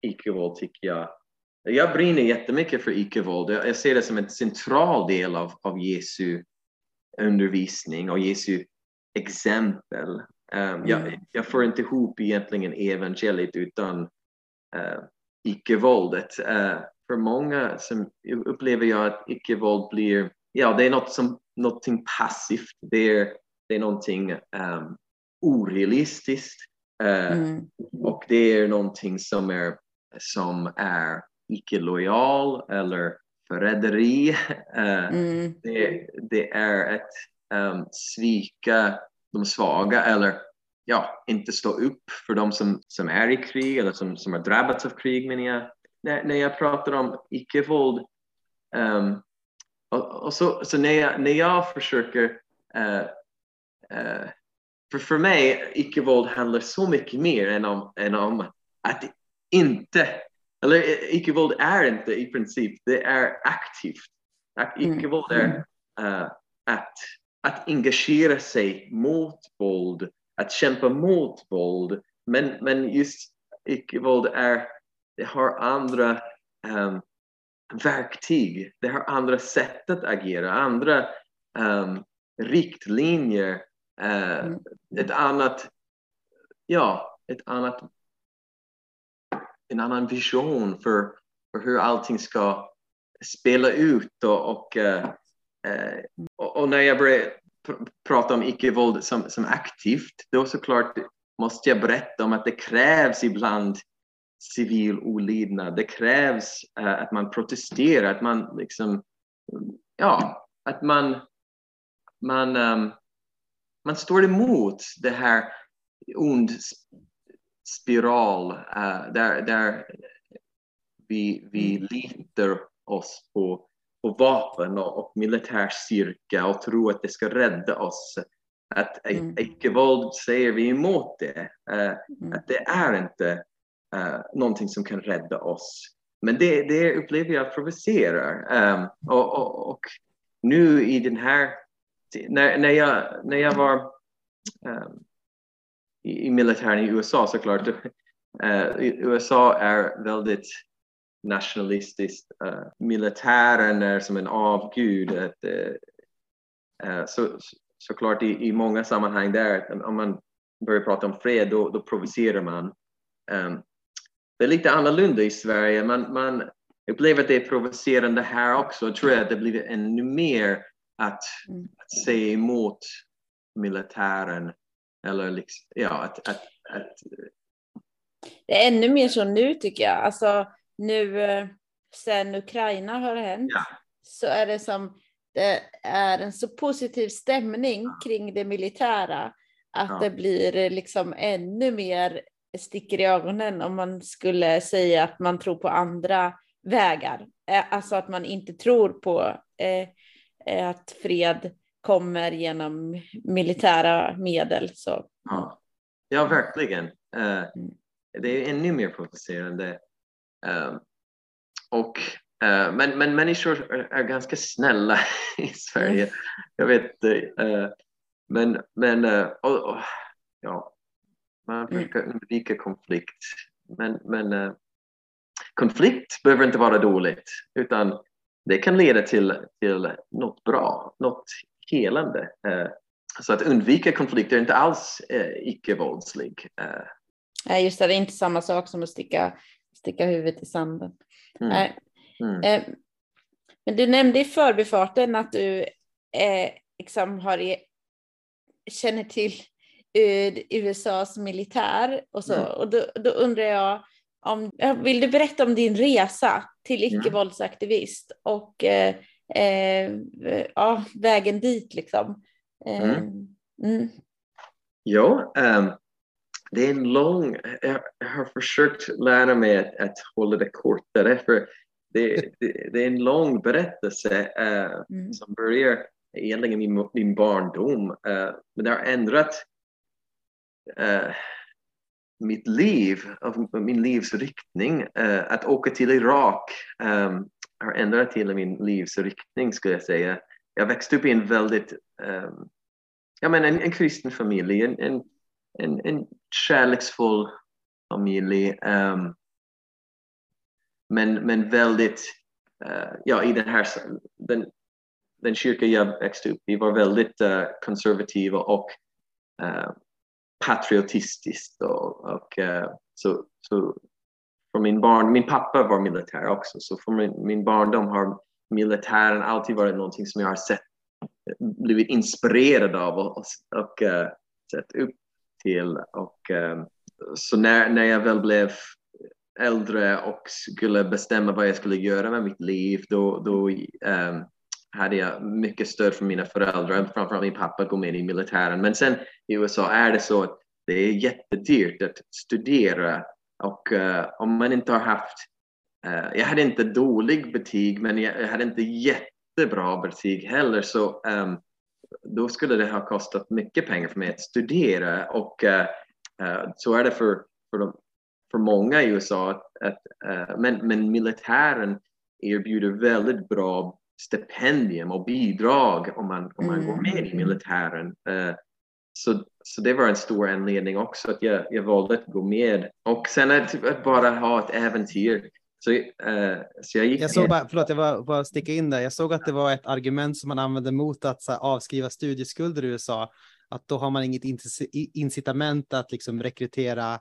icke-våld tycker jag. Jag brinner jättemycket för icke-våld. Jag ser det som en central del av, av Jesu undervisning och Jesu exempel. Um, mm. jag, jag får inte ihop egentligen evangeliet utan uh, icke-våldet. Uh, för många som upplever jag att icke-våld blir ja, det är något som, någonting passivt. Det är, det är någonting um, orealistiskt. Uh, mm. Och det är någonting som är, som är icke-lojal eller förräderi. Uh, mm. det, det, är ett um, svika de svaga eller ja, inte stå upp för de som, som är i krig eller som, som har drabbats av krig. Men jag, när, när jag pratar om icke-våld um, och, och, så, så när, jag, när jag försöker uh, uh, för, för mig, icke-våld handlar så mycket mer än om, än om att inte, eller icke-våld är inte i princip, det är aktivt. Icke-våld är uh, att, att engagera sig mot våld, att kämpa mot våld. Men, men just icke-våld är, det har andra um, verktyg, det har andra sätt att agera, andra um, riktlinjer, uh, mm. ett annat, ja, ett annat, en annan vision för, för hur allting ska spela ut och, och, uh, Eh, och, när jag började prata om icke-våld som, som aktivt, då såklart måste jag berätta om att det krävs ibland civil olydnad. Det krävs uh, att man protesterar, att man liksom, ja, att man, man, um, man står emot det här ond spiral uh, där, där vi, vi litar oss på på vapen och, och militär styrka och tro att det ska rädda oss. Att mm. icke-våld säger vi emot det. Uh, mm. Att det är inte uh, någonting som kan rädda oss. Men det, det upplever jag provocerar. Um, och, och, och, nu i den här... När, när, jag, när jag var um, i, i militären i USA såklart. Uh, USA är väldigt nationalistiskt. Uh, militären är som en avgud. Att, uh, så, såklart i, i många sammanhang där, om man börjar prata om fred, då, då provocerar man. Um, det är lite annorlunda i Sverige. Man, man upplever att det är provocerande här också. Jag tror att det blir ännu mer att, mm. att säga emot militären. Eller liksom, ja, att, att, att, det är ännu mer så nu tycker jag. Alltså, nu eh, sen Ukraina har hänt ja. så är det som det är en så positiv stämning kring det militära att ja. det blir eh, liksom ännu mer sticker i ögonen om man skulle säga att man tror på andra vägar. Eh, alltså att man inte tror på eh, att fred kommer genom militära medel. Så. Ja, ja verkligen. Uh, det är ännu mer provocerande och, uh, men, men människor är, ganska snälla i Sverige. Jag vet uh, Men, men uh, och, och, ja, man mm. försöker undvika konflikt. Men, men konflikt behöver inte vara dåligt utan det kan leda till, till något bra, något helande. Så att undvika konflikter är inte alls icke-våldslig. Nej, just det, det är inte samma sak som att sticka sticka huvudet i sanden. Mm. Mm. Eh, men du nämnde i förbifarten att du eh, liksom har, känner till eh, USAs militär och så. Mm. Och då, då, undrar jag, om, vill du berätta om din resa till icke-våldsaktivist och eh, eh, ja, vägen dit liksom? Eh, mm. mm. Ja, um, det är en lång, jag har försökt lära mig att, att hålla det kortare för det, det, det är en lång berättelse uh, mm. som börjar egentligen i min, min barndom. Uh, men det har ändrat uh, mitt liv, min livsriktning. att åka till Irak um, har ändrat hela min livsriktning skulle jag säga. Jag växte upp i en väldigt, um, ja men en, en kristen familj, en, en en, en kärleksfull familj. Um, men, men väldigt, uh, ja i den här, den, den kyrka jag växte upp i var väldigt eh, uh, konservativa och uh, patriotistiskt. Och, och så, så för min barn, min pappa var militär också, så från min, min barndom har militären alltid varit någonting som jag har sett, blivit inspirerad av och, och, och uh, sett upp till. Och, eh, så när, när jag väl blev äldre och skulle bestämma vad jag skulle göra med mitt liv, då, då um, hade jag mycket stöd från mina föräldrar, framförallt min pappa gå med i militären. Men sen i USA är det så att det är jättedyrt att studera och uh, om man inte har haft, uh, jag hade inte dålig betyg men jag, hade inte jättebra betyg heller så um, då skulle det ha kostat mycket pengar för mig att studera och uh, så är det för, för, de, för många i USA. Att, att men, men militären erbjuder väldigt bra stipendium och bidrag om man, om man går med i mm. militären. Uh, så, så det var en stor anledning också att jag, jag valde att gå med. Och sen att, att bara ha ett äventyr. Så, uh, så jag gick jag såg bara, förlåt, jag var bara sticka in där. Jag såg att det var ett argument som man använde mot att här, avskriva studieskulder i USA. Att då har man inget incitament att liksom rekrytera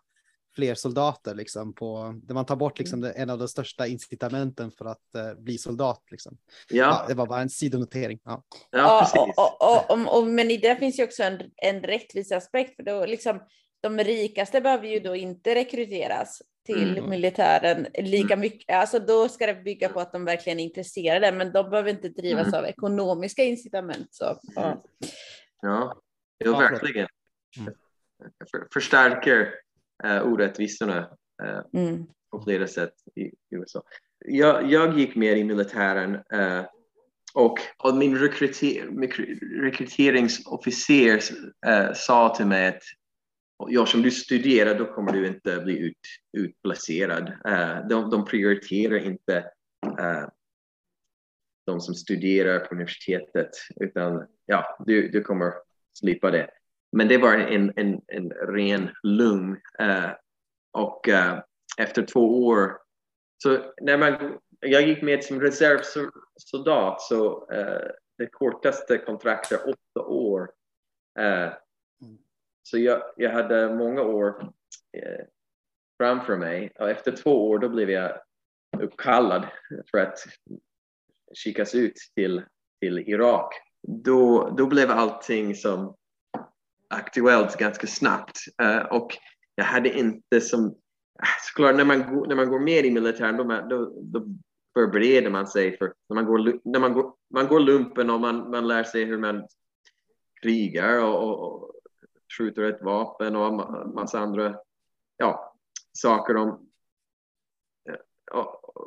fler soldater liksom på där man tar bort liksom mm. en av de största incitamenten för att uh, bli soldat liksom. Ja. ja. det var bara en sidonotering. Ja, ja precis. Och, och, och, men i det finns ju också en, en rättviseaspekt för då liksom de rikaste behöver ju då inte rekryteras till mm. militären lika mm. mycket. Alltså då ska det bygga på att de verkligen är intresserade, men de behöver inte drivas mm. av ekonomiska incitament. Så, ja, ja. Jo, verkligen. Mm. För, förstärker uh, orättvisorna uh, mm. på flera sätt i, i USA. Jag, jag, gick med i militären uh, och, och min rekryter, rekryteringsofficer uh, sa till mig att jag som du studerar då kommer du inte bli ut, utplacerad. Uh, de, de prioriterar inte uh, de som studerar på universitetet utan ja, du, du kommer slippa det. Men det var en, en, en ren lugn. Uh, och efter två år, så när man, jag gick med som reservsoldat så det kortaste kontraktet åtta år så jag, jag hade många år eh, framför mig och efter två år då blev jag uppkallad för att skickas ut till, till Irak. Då, då blev allting som aktuellt ganska snabbt. Uh, och jag hade inte som... Eh, såklart, när man, när man går med i militären då, då, då förbereder man sig för... När man går, när man går, man går lumpen och man, man lär sig hur man krigar och, och, och skjuter ett vapen och en massa andra ja, saker. Om,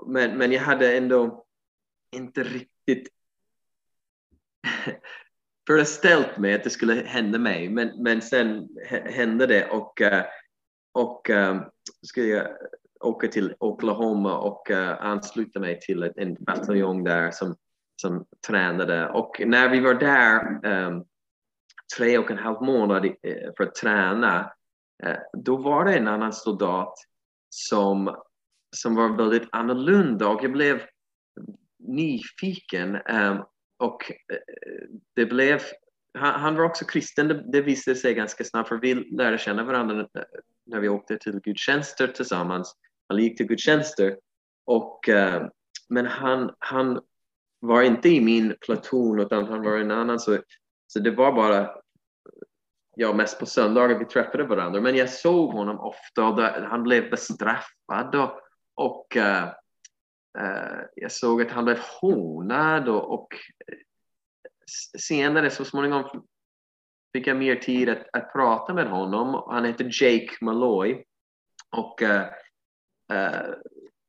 men, men jag hade ändå inte riktigt föreställt mig att det skulle hända mig, men, men sen hände det och, eh, och eh, skulle jag åka till Oklahoma och eh, ansluta mig till en bataljon där som, som tränade. Och när vi var där um, tre och en halv månad eh, för att träna, eh, då var det en annan soldat som, som var väldigt annorlunda och jag blev nyfiken ehm, och eh, det blev, han, han var också kristen, det, det, visade sig ganska snabbt för vi lärde känna varandra när vi åkte till gudstjänster tillsammans. Han gick till gudstjänster och, ehm, men han, han var inte i min platon utan han var en annan så, så det var bara ja, mest på söndagar vi träffade varandra. Men jag såg honom ofta och där, han blev bestraffad och, och uh, uh, jag såg att han blev hånad och, och eh, senare så småningom fick jag mer tid att, att prata med honom. Han heter Jake Malloy. Och uh, uh,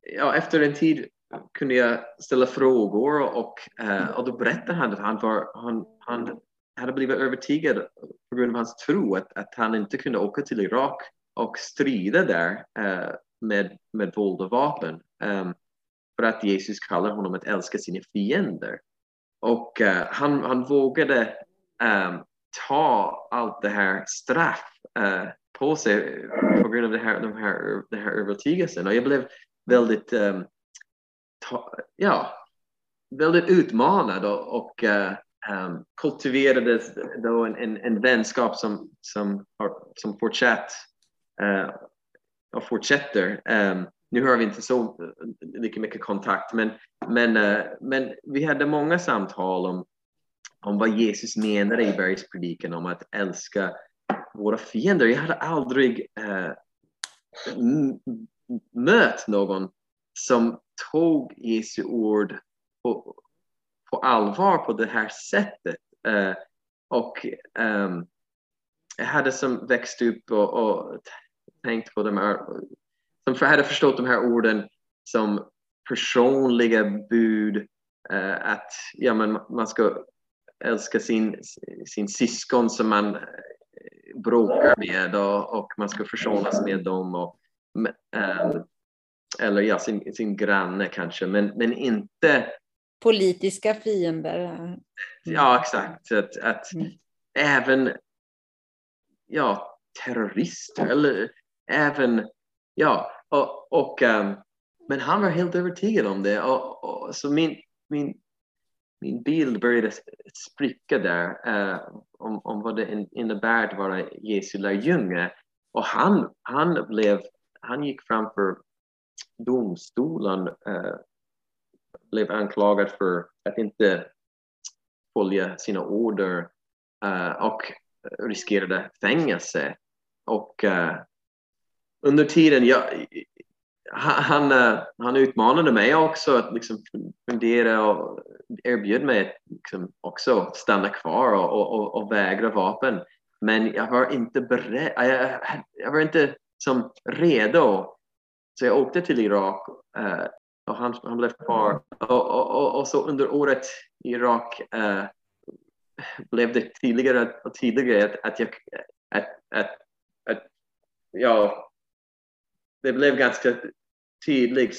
ja, efter en tid kunde jag ställa frågor och, uh, och då berättade han att han, var, han, han hade blivit övertygad på grund av hans tro att, att han inte kunde åka till Irak och strida där eh, med, med våld och vapen. Um, för att Jesus kallar honom att älska sina fiender. Och uh, han, han vågade um, ta allt det här straff uh, på sig på grund av det här, de här, den här övertygelsen. Och jag blev väldigt, um, ta, ja, väldigt utmanad och, och uh, um, kultiverade då en, en, en vänskap som, som, har, som fortsatt eh, och fortsätter. Um, nu har vi inte så lika mycket kontakt, men, men, uh, men vi hade många samtal om, om vad Jesus menade i bergspredikan om att älska våra fiender. Jag hade aldrig uh, mött någon som tog Jesu ord och, på allvar på det här sättet. Uh, och um, jag hade som växt upp och, och tänkt på de här, som hade förstått de här orden som personliga bud, uh, att ja, men man ska älska sin, sin syskon som man eh, bråkar med och, och man ska försonas med dem. Och, um, eller ja, sin, sin granne kanske, men, men inte politiska fiender. Ja, exakt. Att, att mm. även ja, terrorister eller även, ja, och, och um, men han var helt övertygad om det. Och, och, så min, min, min bild började spricka där uh, om, om vad det innebär att vara Jesu lärjunge. Och han, han, blev, han gick framför domstolen uh, blev anklagad för att inte följa sina order uh, och riskerade fängelse. Och uh, under tiden, jag, han, uh, han utmanade mig också att liksom fundera och erbjöd mig att liksom också stanna kvar och, och, och, vägra vapen. Men jag var inte beredd, jag, jag var inte som redo. Så jag åkte till Irak och han, han blev kvar. Och, och, och, så under året i Irak eh, blev det tydligare och tydligare att, att, jag, att, att, att ja, det blev ganska tydligt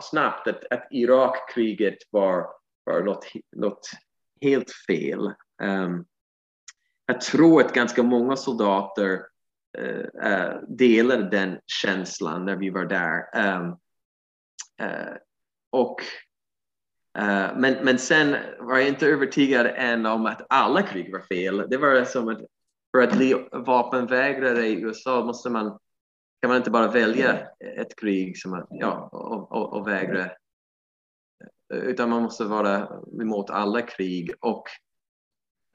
snabbt att, att Irakkriget var, var något, något helt fel. Um, jag tror att ganska många soldater eh, eh, uh, uh, delade den känslan när vi var där. Um, Eh, och, eh, men, men sen var jag inte övertygad än om att alla krig var fel. Det var som att för att bli vapenvägrare i USA måste man, kan man inte bara välja ett krig som att, ja, och, och, och vägra utan man måste vara emot alla krig. Och,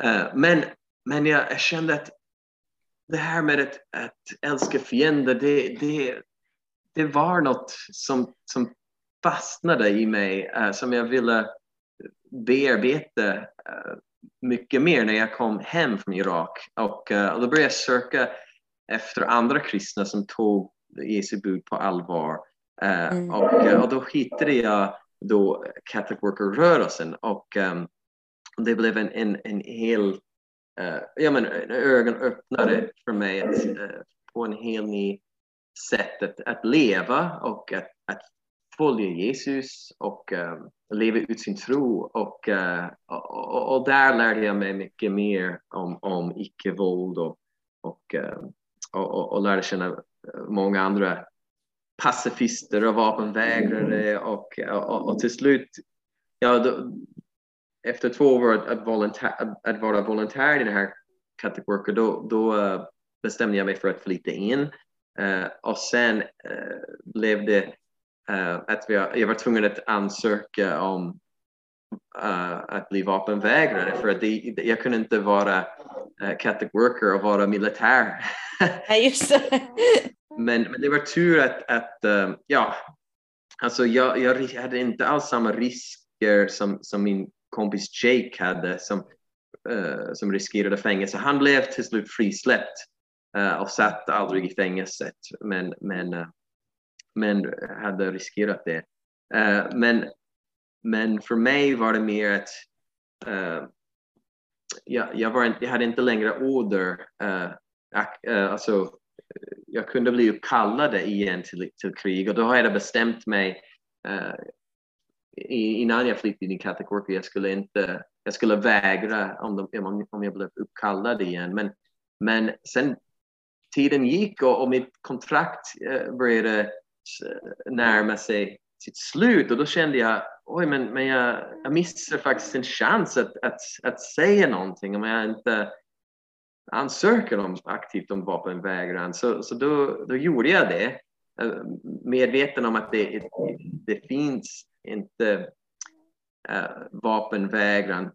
uh, men, men jag kände att det här med att, att älska fiender, det, det, det var något som, som fastnade i mig uh, som jag ville bearbeta uh, mycket mer när jag kom hem från Irak. Och, uh, och då började jag söka efter andra kristna som tog Jesu bud på allvar. Mm. Och, och då hittade jag då Catholic Worker-rörelsen och um, det blev en, en, en hel ja, men, en ögonöppnare för mig att, på en helt ny sätt att, att leva och att, att följa Jesus och uh, leva ut sin tro. Och, uh, och, och, där lärde jag mig mycket mer om, om icke-våld och, och, uh, och, och, lärde känna många andra pacifister och vapenvägrare och, och, och till slut, ja, då, efter två år att, volontär, att vara volontär i den här Catholic Worker, då, då bestämde jag mig för att flytta in. och sen blev det att vi, jag var tvungen att ansöka om uh, att bli vapenvägrare för att det, jag kunde inte vara uh, Catholic worker och vara militär. Men, men det var tur att, att ja, alltså jag, jag hade inte alls samma risker som, som min kompis Jake hade som, som riskerade fängelse. Han blev till slut frisläppt och satt aldrig i fängelset. Men, men men hade riskerat det. Uh, men, men för mig var det mer att uh, jag, jag, var inte, jag hade inte längre order. Uh, alltså, jag kunde bli uppkallad igen till, till krig och då hade jag bestämt mig innan jag flyttade in i Katakorpi, jag skulle inte, jag skulle vägra om, de, om jag blev uppkallad igen. Men, men sen tiden gick och, och mitt kontrakt började Eh, närma sig sitt slut och då kände jag oj, men, men jag, jag missar faktiskt en chans att, att, att säga någonting om jag inte ansöker om, aktivt om vapenvägran. Så, så då, då gjorde jag det, medveten om att det, det finns inte äh, vapenvägran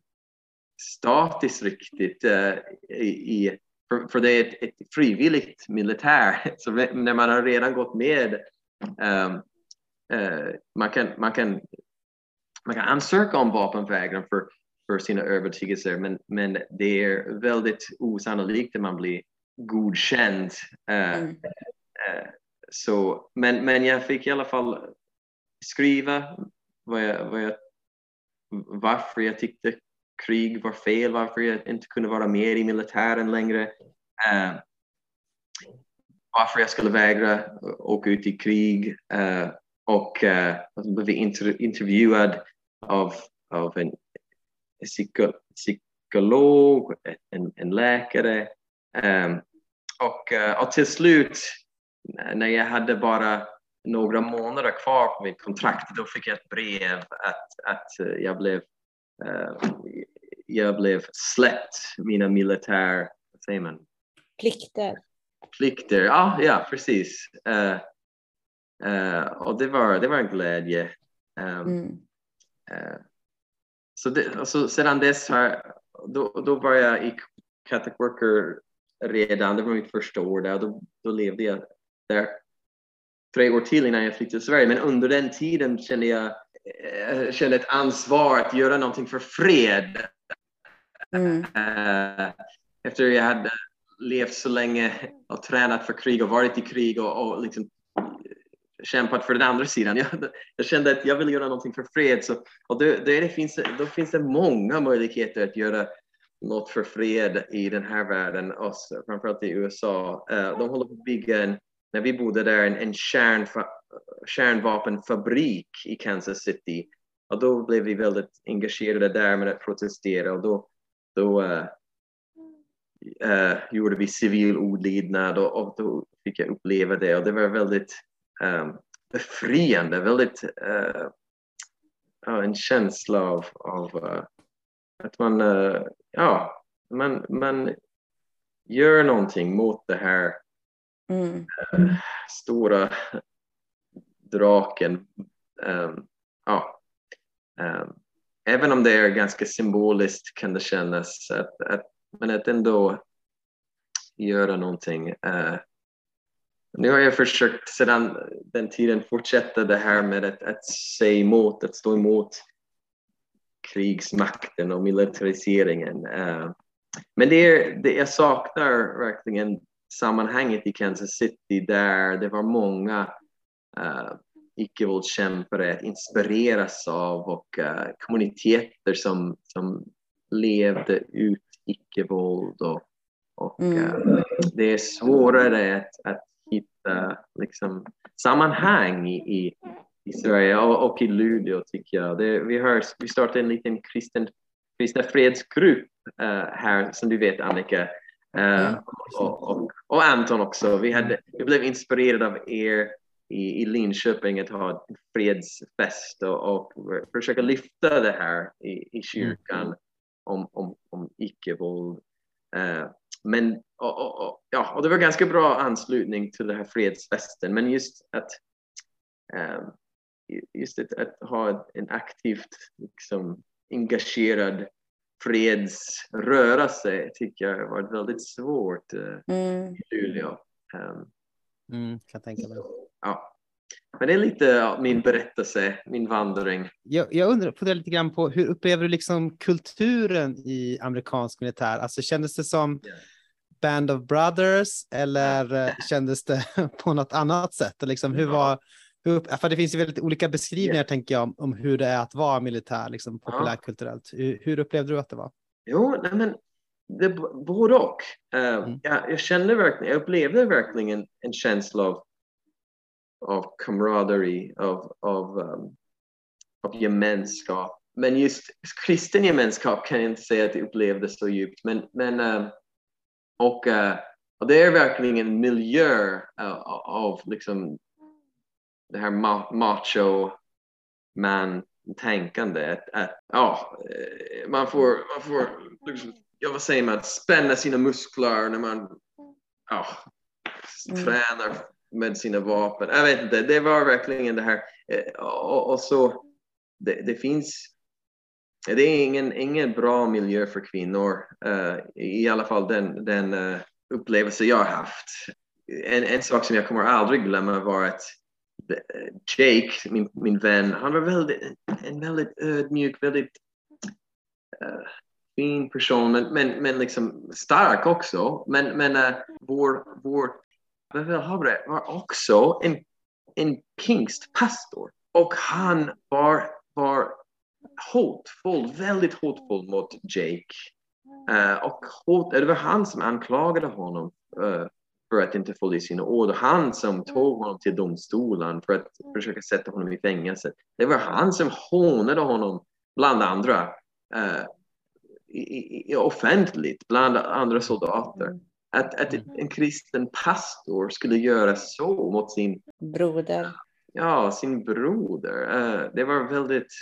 statiskt riktigt äh, i, för, för, det är ett, ett, frivilligt militär. Så när man har redan gått med, man, kan, man, kan, man kan ansöka om vapenvägran för, för sina övertygelser, men, men det är väldigt osannolikt att man blir godkänd. Uh, mm. uh, så, men, men jag fick i alla fall skriva vad jag, vad jag, varför jag tyckte krig var fel, varför jag inte kunde vara med i militären längre. Varför jag skulle vägra åka ut i krig. Uh, och eh, uh, blev intervjuad av, av en psyko, psykolog, en, en läkare. Um, och, eh, och till slut, när jag hade bara några månader kvar på mitt kontrakt, då fick jag ett brev att, att jag blev jag blev släppt mina militär, vad säger man? Plikter. Plikter, ja, ja precis. Uh, uh, och det var, det var en glädje. Um, mm. uh, så det, alltså, sedan dess har, då, då var jag i Catholic Worker redan, det var mitt första år där, då, då levde jag där tre år till innan jag flyttade till Sverige. Men under den tiden kände jag kände ett ansvar att göra någonting för fred. Mm. Efter jag hade levt så länge och tränat för krig och varit i krig och, och liksom eh, kämpat för den andra sidan. Jag, jag, kände att jag ville göra någonting för fred. Så, och då, det finns, då finns det många möjligheter att göra något för fred i den här världen, oss, framförallt i USA. Uh, eh, de håller på att bygga en, när vi bodde där, en, en kärnfa, kärnvapenfabrik i Kansas City. Och då blev vi väldigt engagerade där med att protestera och då då eh, uh, gjorde vi civil olydnad och, och, då fick jag uppleva det och det var väldigt um, befriande, väldigt uh, en känsla av, av att man, ja, man, man gör någonting mot det här mm. stora draken. Um, ja. Um, även om det är ganska symboliskt kan det kännas att, att men att ändå göra någonting. Uh, nu har jag försökt sedan den tiden fortsätta det här med att, att säga emot, att stå emot krigsmakten och militariseringen. Uh, men det är, det, jag saknar verkligen sammanhanget i Kansas City där det var många uh, icke-våldskämpare att inspireras av och uh, kommuniteter som, som levde ut icke-våld. Och, och mm. uh, det är svårare att, att hitta liksom, sammanhang i, i, i Sverige och, och, i Luleå tycker jag. Det, vi, har, vi startade en liten kristen, kristna fredsgrupp uh, här som du vet Annika. Mm. Och, och, och, Anton också. Vi, hade, vi blev inspirerade av er i, i Linköping att ha fredsfest och, och försöka lyfta det här i, i kyrkan mm. Om, om, om icke-våld. Uh, men och, och, och, ja, och det var ganska bra anslutning till den här fredsfesten, men just att um, just att, att, ha en aktivt liksom, engagerad fredsrörelse tycker jag har varit väldigt svårt uh, mm. i Luleå. Um, mm, kan tänka mig ja. Men det är lite ja, min berättelse, min vandring. Jag, jag undrar det lite grann på hur upplever du liksom kulturen i amerikansk militär? Alltså kändes det som Band of Brothers eller yeah. kändes det på något annat sätt? Liksom, hur var, hur, för det finns ju väldigt olika beskrivningar yeah. tänker jag om, om, hur det är att vara militär, liksom, populärkulturellt. Hur, hur upplevde du att det var? Jo, nej men det, både och. Uh, mm. jag, jag, kände verkligen, jag upplevde verkligen en, en känsla av av camaraderie, av, av, um, av gemenskap. Men just kristen gemenskap kan jag inte säga att jag upplevde så djupt. Men, men, uh, och, uh, och det är verkligen en miljö uh, av liksom det här ma macho man tänkande. Att, att, ja, eh, man får, man får liksom, ja, vad säger man, spänna sina muskler när man ja, mm. tränar med sina vapen. Jag vet inte, det var verkligen det här. Eh, och, och så, det, det, finns det är ingen, ingen bra miljö för kvinnor. Uh, I alla fall den, den uh, upplevelse jag har haft. En, en sak som jag kommer aldrig glömma var att Jake, min, min vän, han var väldigt, en väldigt ödmjuk, väldigt uh, fin person, men, men, men liksom stark också. Men, men uh, vår, vår befälhavare var också en, en pingstpastor och han var, var hotfull, väldigt hotfull mot Jake. Uh, och hot, det var han som anklagade honom uh, för att inte följa sina ord. Han som tog honom till domstolen för att försöka sätta honom i fängelse. Det var han som hånade honom, bland andra, uh, i, i, offentligt, bland andra soldater. Mm. Mm. Att, att en kristen pastor skulle göra så mot sin broder. Ja, sin broder. Uh, det var väldigt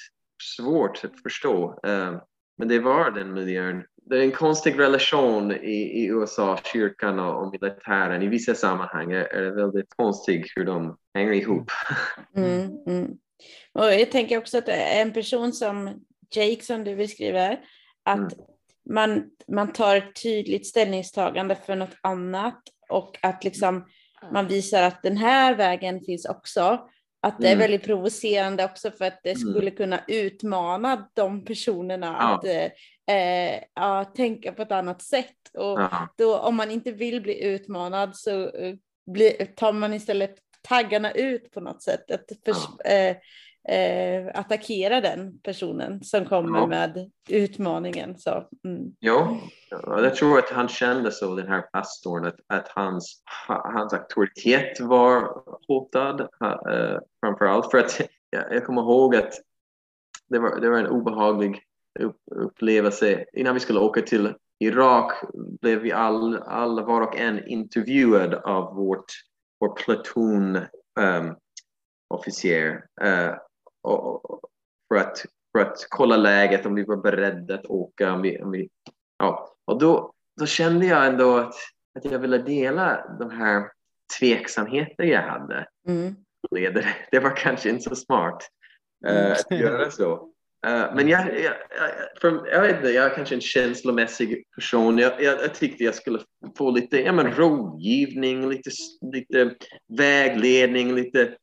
svårt att förstå. Uh, men det var den miljön det är en konstig relation i, i USA, kyrkan och, och militären. I vissa sammanhang är det väldigt konstigt hur de hänger ihop. Mm, mm. Och jag tänker också att en person som Jake som du beskriver, att mm. Man, man tar ett tydligt ställningstagande för något annat och att liksom man visar att den här vägen finns också. Att det är mm. väldigt provocerande också för att det mm. skulle kunna utmana de personerna att eh, eh, ja, tänka på ett annat sätt. Och då, om man inte vill bli utmanad så eh, bli, tar man istället taggarna ut på något sätt. Att för, eh, eh, attackera den personen som kommer ja. med utmaningen. Så, mm. Ja, jag tror att han kände så, den här pastorn, att, att hans, hans auktoritet var hotad uh, framför allt. För att jag, kommer ihåg att det var, det var en obehaglig upplevelse. Innan vi skulle åka till Irak blev vi all, alla var och en intervjuad av vårt, vår platoon um, officer uh, och, för, att, för att kolla läget, om vi var beredda att åka. Om vi, om vi, ja. Och då, då kände jag ändå att, att jag ville dela de här tveksamheter jag hade. Mm. Det var kanske inte så smart uh, att göra så. Uh, men jag, jag, jag, för, jag vet inte, jag är kanske en känslomässig person. Jag, jag, jag tyckte jag skulle få lite ja, men, rådgivning, lite, lite vägledning, lite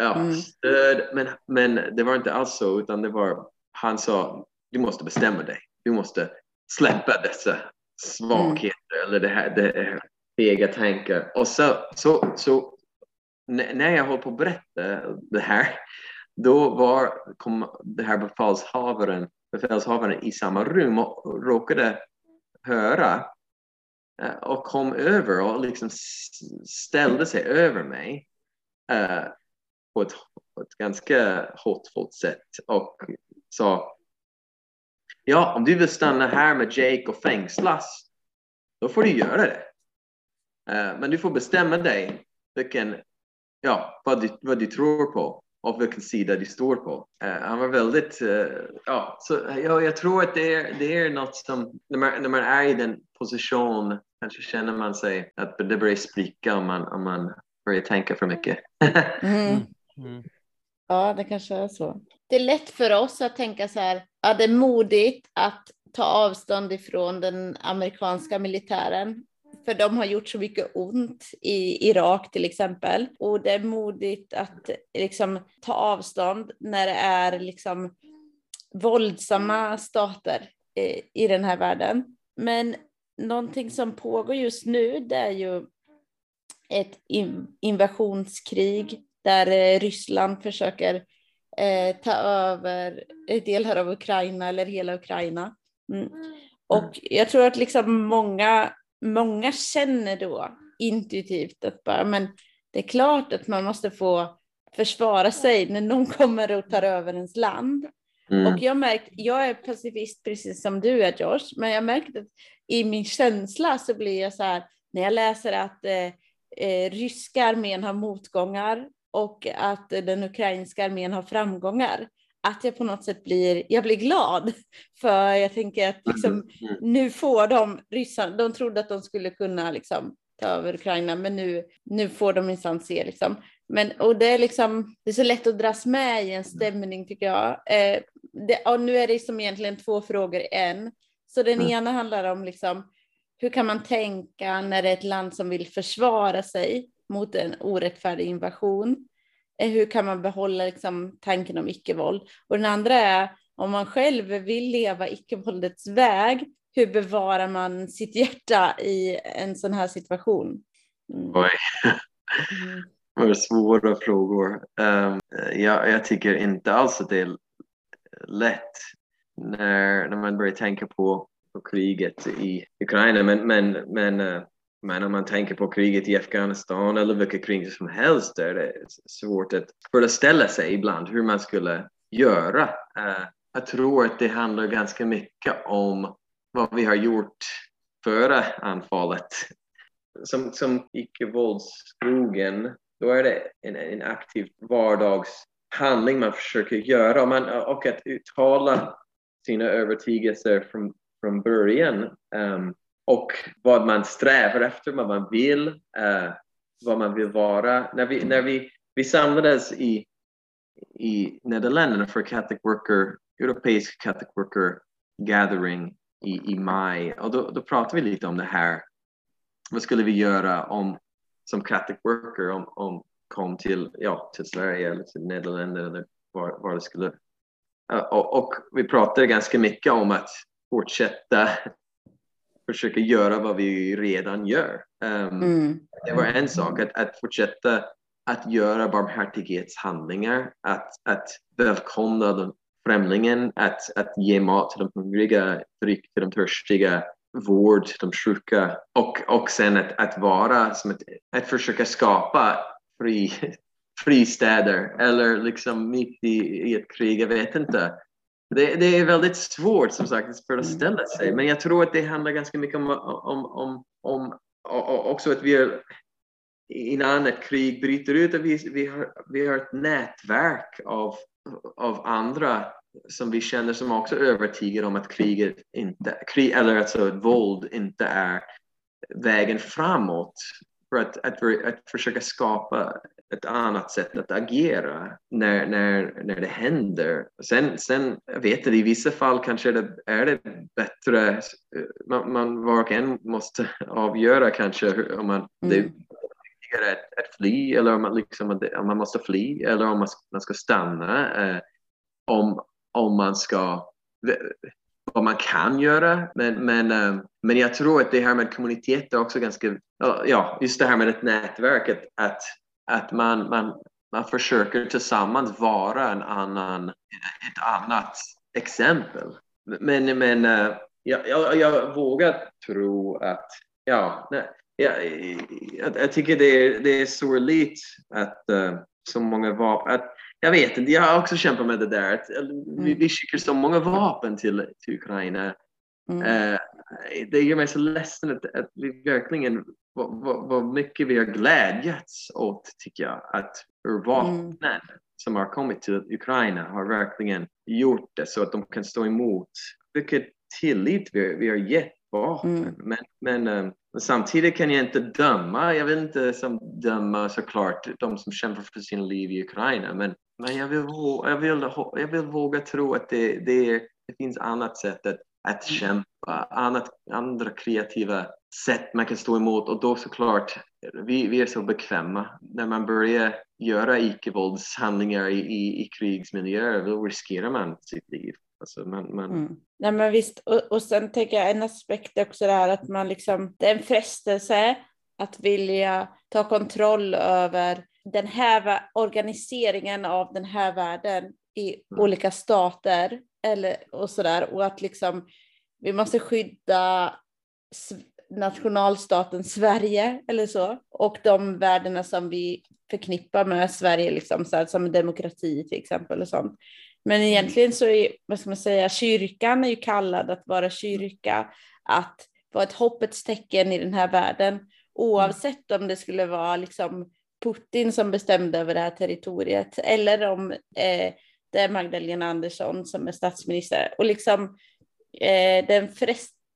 ja, mm. stöd. Men, men det var inte alls så, utan det var, han sa, du måste bestämma dig. Du måste släppa dessa svagheter mm. eller det här, det här fega tankar. Och så, så, så när jag höll på att berätta det här då var, kom det här befälshavaren, befälshavaren i samma rum och råkade höra eh, och kom över och liksom ställde sig över mig uh, på, ett, på ett ganska hotfullt sätt och sa Ja, om du vill stanna här med Jake och fängslas, då får du göra det. Uh, men du får bestämma dig vilken, ja, vad, du, vad du tror på och vilken sida du står på. Uh, han var väldigt, uh, ja, så ja, jag tror att det är, det är något som, när man, när man är i den position, kanske känner man sig att det börjar spricka om man, om man börjar tänka för mycket. mm. Mm. Ja, det kanske är så. Det är lätt för oss att tänka så här, ja, det är modigt att ta avstånd ifrån den amerikanska militären för de har gjort så mycket ont i Irak till exempel. Och det är modigt att liksom ta avstånd när det är liksom våldsamma stater i den här världen. Men någonting som pågår just nu det är ju ett invasionskrig där eh, Ryssland försöker eh, ta över delar av Ukraina eller hela Ukraina. Mm. Och jag tror att liksom många många känner då intuitivt att bara, men det är klart att man måste få försvara sig när någon kommer och tar över ens land. Mm. Och jag märkt, jag är pacifist precis som du är Josh, men jag märkt att i min känsla så blir jag så här, när jag läser att eh, eh, ryska armén har motgångar och att den ukrainska armén har framgångar, att jag på något sätt blir, jag blir glad. För jag tänker att liksom, mm, mm. nu får de ryssarna, de trodde att de skulle kunna liksom, ta över Ukraina, men nu, nu får de minsann se. Liksom. Men, och det, är liksom, det är så lätt att dras med i en stämning tycker jag. Eh, det, nu är det som egentligen två frågor i en. Så den Mm. ena handlar om liksom, hur kan man tänka när det är ett land som vill försvara sig mot en orättfärdig invasion? Eh, Hur kan man behålla liksom, tanken om icke-våld? Och den andra är om man själv vill leva icke-våldets väg, hur bevarar man sitt hjärta i en sån här situation? Mm. Oj. Mm. Var svåra frågor. Um, jag, jag tycker inte alls att det är lätt när, när man börjar tänka på, på kriget i Ukraina. Men, men, men, eh, men om man tänker på kriget i Afghanistan eller vilka krig som helst där det är svårt att föreställa sig ibland hur man skulle göra. Uh, jag tror att det handlar ganska mycket om vad vi har gjort före anfallet. Som, som icke-våldsskogen, då är det en, en aktiv vardagshandling man försöker göra och, man, och att uttala sina övertygelser från, från början um, och vad man strävar efter, vad man vill, uh, vad man vill vara. När vi, när vi, vi samlades i, i Nederländerna för Catholic Worker, Europeisk Catholic Worker Gathering i, i maj och då, då pratade vi lite om det här. Vad skulle vi göra om som Catholic Worker om, om kom till, ja, till Sverige eller till Nederländerna eller var, var det skulle. Eh, och, och vi pratade ganska mycket om att fortsätta försöka göra vad vi redan gör. Um, Mm. Det var en sak, att, att fortsätta att göra barmhärtighetshandlingar, att, att välkomna den främlingen, att, att ge mat till de hungriga, dryck till de törstiga, vård till de sjuka och, och sen att, att vara som ett, att försöka skapa fri, fristäder eller liksom mitt i, i ett krig, jag vet inte. Det, det är väldigt svårt som sagt att föreställa sig men jag tror att det handlar ganska mycket om, om, om, om också att vi är innan ett krig bryter ut att vi, vi, har, vi har ett nätverk av, av andra som vi känner som också är övertygade om att kriget inte, krig, eller alltså våld inte är vägen framåt för att, att, att försöka skapa ett annat sätt att agera när, när, när det händer. Sen, sen jag vet det, i vissa fall kanske det, är det bättre, man, man var och en måste avgöra kanske hur- om man, Mm. det är viktigare att, att fly eller om man, liksom, om man måste fly eller om man, man ska stanna. Eh, om, om man ska vad man kan göra. Men, men, eh, men jag tror att det här med kommunitet är också ganska, ja, just det här med ett nätverk, att, att, man, man, man försöker tillsammans vara en annan, ett annat exempel. Men, men eh, jag, jag, jag vågar tro att, ja, nej, jag, jag, jag tycker det är, det är sorgligt att uh, så många vapen, att jag vet inte, jag har också kämpat med det där. Att, vi, vi skickar så många vapen till, till Ukraina. Mm. Eh, det gör mig så ledsen att, att vi verkligen, vad, vad, vad mycket vi har glädjats åt tycker jag. Att hur vapnen som har kommit till Ukraina har verkligen gjort det så att de kan stå emot. Vilket tillit vi, vi har gett vapen. Mm. Men, men eh, samtidigt kan jag inte döma, jag vill inte som döma såklart de som kämpar för sina liv i Ukraina. Men, men jag, vill, jag, vill, jag vill våga tro att det, det, det finns annat sätt att, att kämpa, annat, andra kreativa sätt man kan stå emot och då såklart, vi, vi är så bekväma. När man börjar göra icke-våldshandlingar i, i, i krigsmiljöer, då riskerar man sitt liv. Alltså man, man, Mm. Nej men visst, och, och sen tänker jag en aspekt också det här att man liksom, det är en frestelse att vilja ta kontroll över den här organiseringen av den här världen i Mm. olika stater eller och sådär och att liksom vi måste skydda nationalstaten Sverige eller så och de värdena som vi förknippar med Sverige liksom så här, som demokrati till exempel och sånt. Men egentligen så är, vad ska man säga, kyrkan är ju kallad att vara kyrka, att vara ett hoppets tecken i den här världen, oavsett om det skulle vara liksom Putin som bestämde över det här territoriet eller om eh, det är Magdalena Andersson som är statsminister. Och liksom eh, den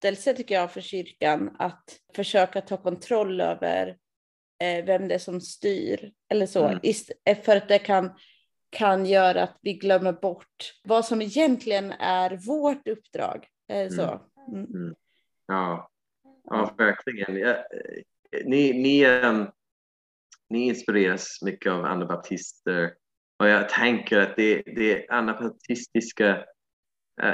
frestelse tycker jag för kyrkan att försöka ta kontroll över eh, vem det är som styr eller så, Mm. ist- för att det kan kan göra att vi glömmer bort vad som egentligen är vårt uppdrag. Eh, så. Mm. Ja. ja, verkligen. Ja, ni, ni, um, ni inspireras mycket av anabaptister och jag tänker att det, det anabaptistiska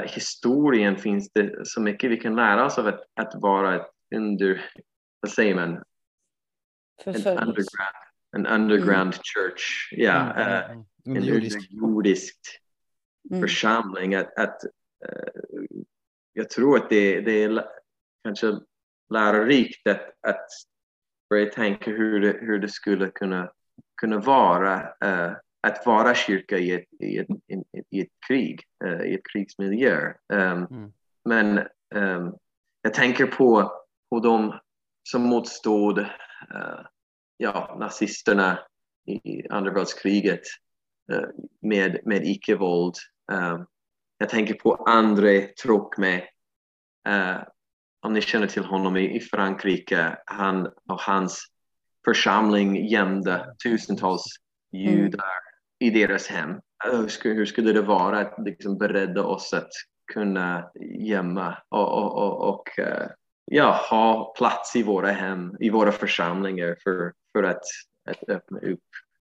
historien finns det så mycket vi kan lära oss av att, att vara ett under, vad säger man? En underground, en underground mm. church. Ja, mm, uh, mm, en underjordisk mm. församling. Att, att uh, jag tror att det, det är kanske lärorikt att, att börja tänka hur det, hur det skulle kunna, kunna vara uh, att vara kyrka i ett, i ett, i ett krig, uh, i ett krigsmiljö. Um, mm. Men um, jag tänker på, på de som motstod uh, ja, nazisterna i andra världskriget uh, med, med icke-våld. Um, jag tänker på André Trocmé om ni känner till honom i, i Frankrike, han och hans församling gömde tusentals judar mm. I deras hem. Hur skulle, hur skulle det vara att liksom bereda oss att kunna gömma och, och, och, och uh, ja, ha plats i våra hem, i våra församlingar för, för att, att öppna upp.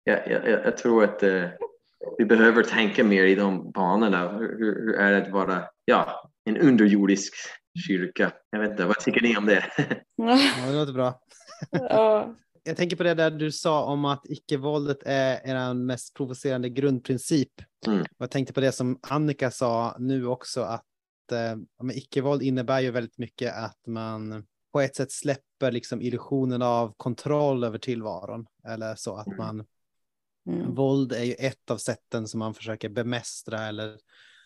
Jag, jag, jag tror att uh, vi behöver tänka mer i de banorna. Hur, hur är det att vara ja, en underjordisk kyrka. Jag vet inte, vad tycker ni om det? Ja, det låter bra. Ja. Jag tänker på det där du sa om att icke-våldet är er mest provocerande grundprincip. Mm. Jag tänkte på det som Annika sa nu också, att eh, icke-våld innebär ju väldigt mycket att man på ett sätt släpper liksom illusionen av kontroll över tillvaron. Eller så att mm. man, mm. våld är ju ett av sätten som man försöker bemästra eller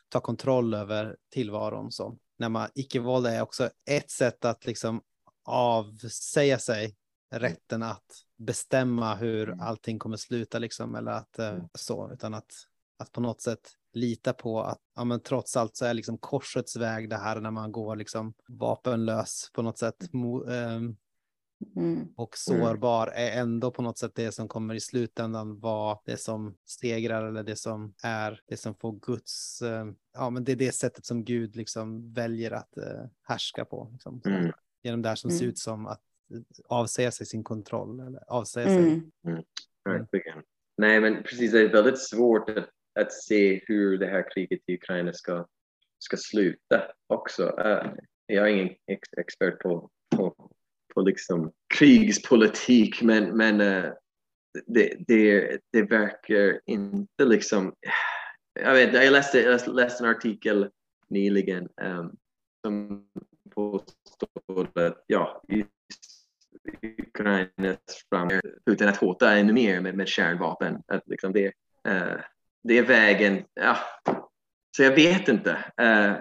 ta kontroll över tillvaron. Så när man icke-våld är också ett sätt att liksom avsäga sig rätten att bestämma hur mm. allting kommer sluta liksom eller att eh, mm. så utan att att på något sätt lita på att ja, men trots allt så är liksom korsets väg det här när man går liksom vapenlös på något sätt. Mo, eh, Mm. Och sårbar är ändå på något sätt det som kommer i slutändan vara det som stegrar eller det som är det som får Guds, eh, ja men det är det sättet som Gud liksom väljer att eh, härska på. Liksom. Mm. Genom det här som mm. ser ut som att avsäga sig sin kontroll eller avsäga sig. Mm. mm. Verkligen. Nej men precis, det är väldigt svårt att, att se hur det här kriget i Ukraina ska, ska sluta också. Uh, jag är ingen ex expert på, på på liksom krigspolitik men, men uh, det, det, det verkar inte liksom... Jag, vet, jag, läste, jag läste en artikel nyligen um, som påstår att ja, Ukrainas fram utan att hota ännu mer med, med kärnvapen. Att liksom det, uh, det är vägen. Ja. Så jag vet inte. Uh,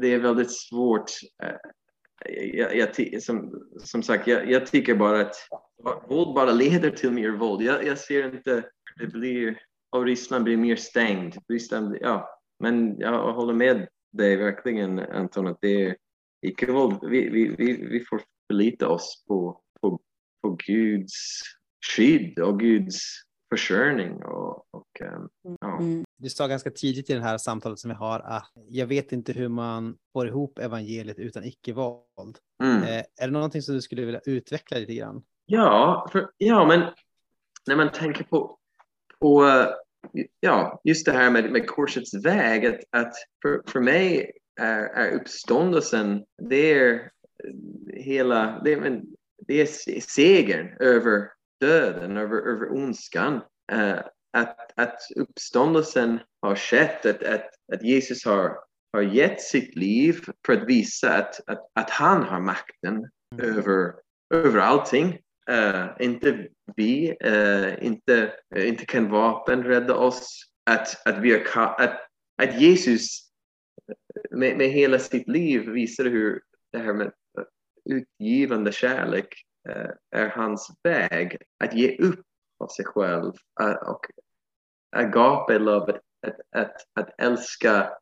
det är väldigt svårt eh, jag, jag, som, som sagt, jag, jag tycker bara att våld bara leder till mer våld. Jag, jag ser inte det blir, och Ryssland blir mer stängd. Ryssland, ja, men jag håller med dig verkligen Anton att det är icke-våld. Vi, vi, vi, vi får förlita oss på, på, på Guds skydd och Guds försörjning. Och, och, ehm, ja. Mm. Du sa ganska tidigt i det här samtalet som vi har att jag vet inte hur man får ihop evangeliet utan icke-våld. Mm. Eh, är det någonting som du skulle vilja utveckla lite grann? Ja, för, ja men när man tänker på, på ja, just det här med, med korsets väg, att, att för, för mig är, är uppståndelsen, det är hela, det är, det är segern över döden, över, över ondskan. Uh, att, att uppståndelsen har skett, att, att, att Jesus har, har gett sitt liv för att visa att, att, att han har makten mm. över, över allting. Uh, inte vi, uh, inte, inte kan vapen rädda oss. Att, att, vi är, att, att Jesus med, med hela sitt liv visade hur det här med utgivande kärlek Eh, är hans väg att ge upp av sig själv eh, och agape love, att, att, att älska,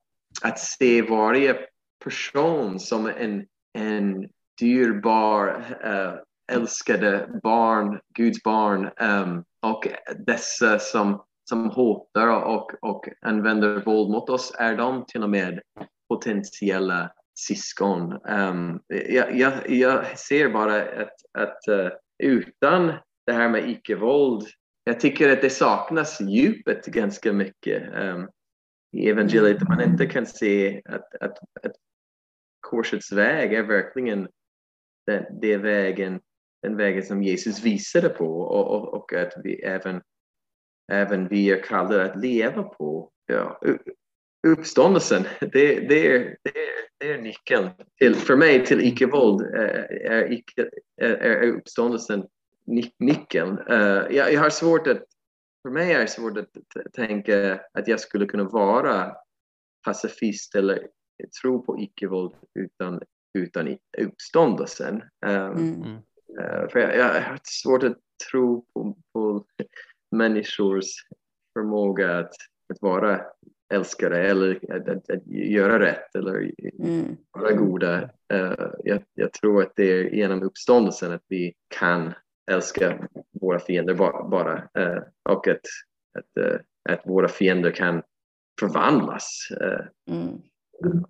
att se varje person som en, en dyrbar, uh, älskade barn, Guds barn um, och dessa som, som hotar och, och använder våld mot oss, är de till och med potentiella syskon? Um, jag, jag, jag, ser bara att, att uh, utan det här med icke-våld, jag tycker att det saknas djupet ganska mycket um, i evangeliet. Man inte kan se att, att, att korsets väg är verkligen den, det vägen, den vägen som Jesus visade på och, och, och att vi även, även vi är kallade att leva på. Ja, uppståndelsen, det, det, är, det, är, det är nyckeln. Till, för mig till icke-våld är, är, är, är uppståndelsen nyckeln. Uh, jag, jag har svårt att, för mig är det svårt att tänka att jag skulle kunna vara pacifist eller tro på icke-våld utan, utan uppståndelsen. Um, mm. uh, för jag, jag har svårt att tro på, på människors förmåga att, att vara älskare eller att, att, att göra rätt eller mm. vara goda. Uh, jag, jag, tror att det är genom uppståndelsen att vi kan älska våra fiender bara, bara uh, och att, att, uh, att våra fiender kan förvandlas mm.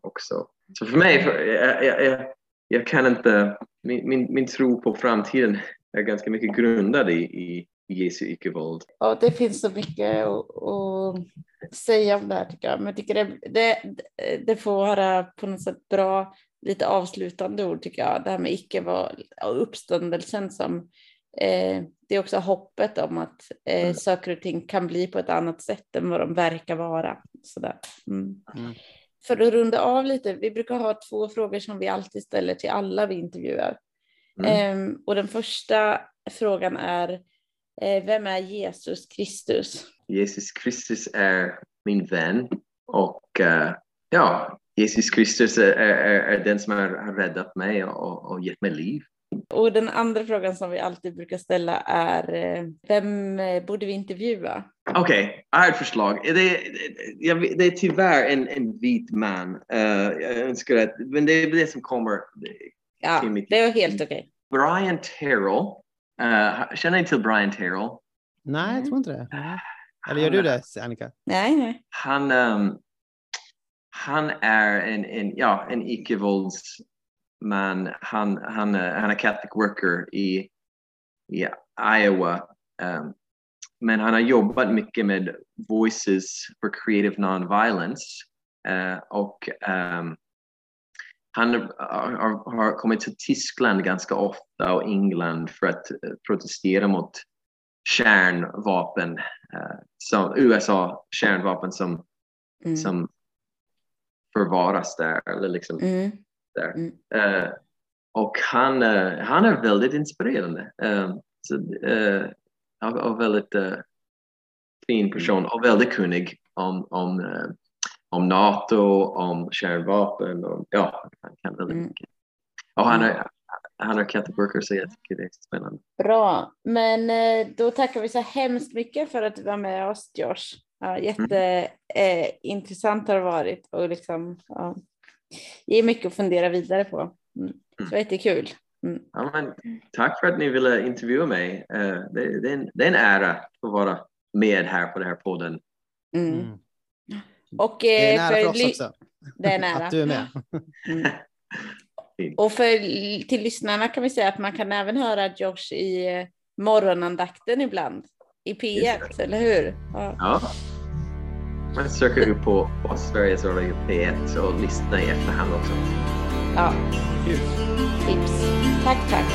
också. Så för mig, för, jag, jag, jag, kan inte, min, min, min tro på framtiden är ganska mycket grundad i, i Jesu icke-våld. Ja, det finns så mycket att, säga om det här tycker jag. Men jag tycker det, det, det får vara på något sätt bra, lite avslutande ord tycker jag. Det här med icke-våld och uppståndelsen som eh, det är också hoppet om att eh, mm. saker och ting kan bli på ett annat sätt än vad de verkar vara. Sådär. Mm. Mm. För att runda av lite, vi brukar ha två frågor som vi alltid ställer till alla vi intervjuar. Eh, och den första frågan är vem är Jesus Kristus? Jesus Kristus är min vän och uh, ja, Jesus Kristus är, är, är, den som har räddat mig och, och gett mig liv. Och den andra frågan som vi alltid brukar ställa är eh, vem borde vi intervjua? Okej, okay, jag har ett förslag. Det, det, det är tyvärr en, en vit man. Uh, jag önskar att, men det är det som kommer. Ja, det är helt okej. Okay. Brian Terrell Uh, känner ni till Brian Terrell? Nej, jag tror inte det. Eller gör du det, Annika? Nej, nej. Han, um, han är en, en, ja, en icke-våldsman. Han, han, han är Catholic worker i, i Iowa. Um, men han har jobbat mycket med Voices for Creative Nonviolence. Uh, och um, han har, har, kommit till Tyskland ganska ofta och England för att eh, protestera mot kärnvapen, eh, som, USA kärnvapen som, mm. som förvaras där. Eller liksom mm. där. Mm. Uh, och han, uh, han är väldigt inspirerande. Uh, så, och, väldigt fin person och väldigt kunnig om, om om NATO, om kärnvapen och ja, han kan väldigt mm. mycket. Och han är, han är Catholic worker så jag tycker det är spännande. Bra, men eh, då tackar vi så hemskt mycket för att du var med oss Josh. Ja, jätteintressant mm. eh, har det varit och liksom ja, ger mycket att fundera vidare på. Mm. Så mm. jättekul. Mm. Ja, men, tack för att ni ville intervjua mig. Uh, det, det, är en, det är en ära att vara med här på den här podden. Mm. Och, det är nära för, för oss också. Det är nära. Att du är med. Mm. Och för, till lyssnarna kan vi säga att man kan även höra Josh i eh, morgonandakten ibland. I P1, eller hur? Ja. ja. Man söker upp på, på Sveriges Radio P1 och lyssnar i efterhand också. Ja. Tips. Tack, tack.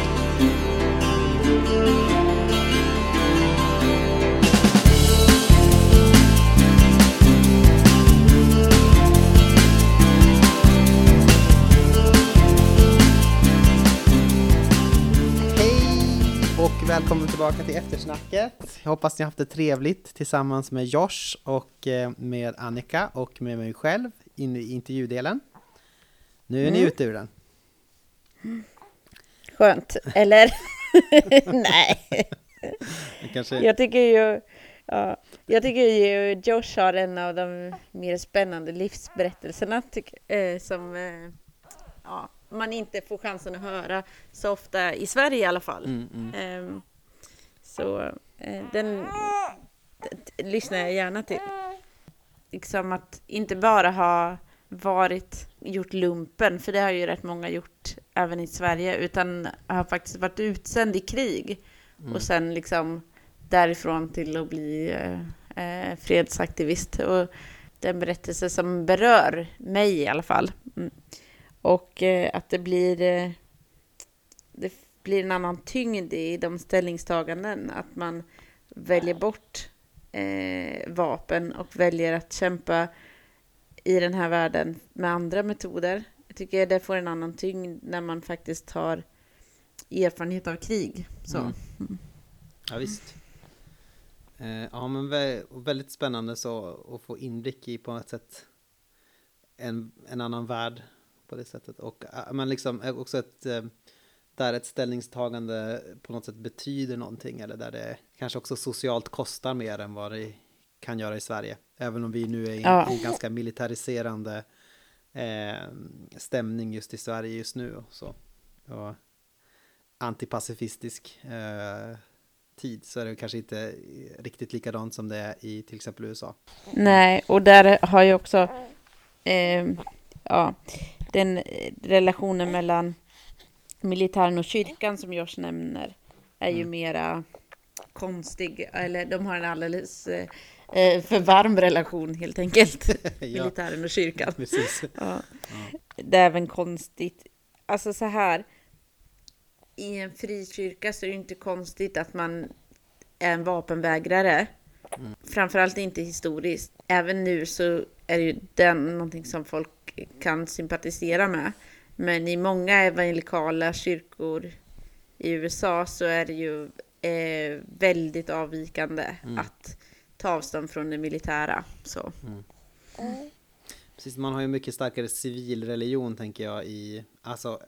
Tillbaka till eftersnacket. Jag hoppas ni har haft det trevligt tillsammans med Josh och eh, med Annika och med mig själv inne i intervjudelen. Nu är mm. ni ute ur den. Skönt, eller? Nej. Kanske... Jag tycker ju ja, jag tycker ju Josh har en av de mer spännande livsberättelserna tycker, eh, som eh, ja, man inte får chansen att höra så ofta i Sverige i alla fall. Mm, mm. Um, så uh, den, lyssnar jag gärna till. Liksom att inte bara ha varit, gjort lumpen, för det har ju rätt många gjort även i Sverige, utan har faktiskt varit utsänd i krig mm. och sen liksom därifrån till att bli eh, fredsaktivist. Och det är en berättelse som berör mig i alla fall. Mm. Och eh, att det blir, eh, det blir en annan tyngd i de ställningstaganden, att man väljer bort eh, vapen och väljer att kämpa i den här världen med andra metoder. Jag tycker det får en annan tyngd när man faktiskt har erfarenhet av krig. Så. Mm. Mm. Ja, visst. Eh, ja, men väldigt spännande så att få inblick i på något sätt en, en annan värld på det sättet. Och eh, men liksom eh, också ett där ett ställningstagande på något sätt betyder någonting eller där det kanske också socialt kostar mer än vad det kan göra i Sverige. Även om vi nu är i ja. en ganska militariserande eh, stämning just i Sverige just nu. Och så. Och antipacifistisk eh, tid så är det kanske inte riktigt likadant som det är i till exempel USA. Nej, och där har ju också eh, ja, den relationen mellan militären och kyrkan som Josh nämner är ju mm. mera konstig, eller de har en alldeles eh, eh för varm relation helt enkelt, ja. militären och kyrkan. Precis. Ja. Ja. Det är även konstigt, alltså så här, i en frikyrka så är det inte konstigt att man är en vapenvägrare. Mm. Framförallt inte historiskt. Även nu så är det ju den någonting som folk kan sympatisera med. Men i många evangelikala kyrkor i USA så är det ju eh, väldigt avvikande mm. att ta avstånd från det militära. Så. Mm. Precis, man har ju mycket starkare civilreligion tänker jag i, alltså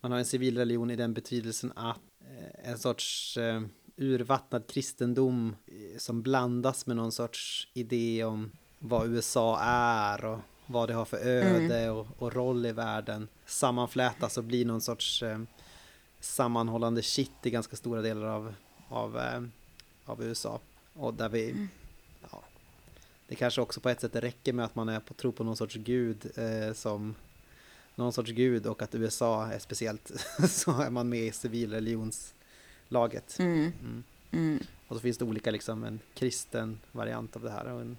man har en civilreligion i den betydelsen att eh, en sorts eh, urvattnad kristendom eh, som blandas med någon sorts idé om vad USA är och vad det har för öde mm. och, och, roll i världen sammanflätas och blir någon sorts eh, sammanhållande kitt i ganska stora delar av, av, eh, av USA. Och där vi, mm. ja, det kanske också på ett sätt räcker med att man är på tro på någon sorts gud eh, som någon sorts gud och att USA är speciellt så är man med i civilreligionslaget. Mm. Mm. Mm. Och så finns det olika liksom en kristen variant av det här och en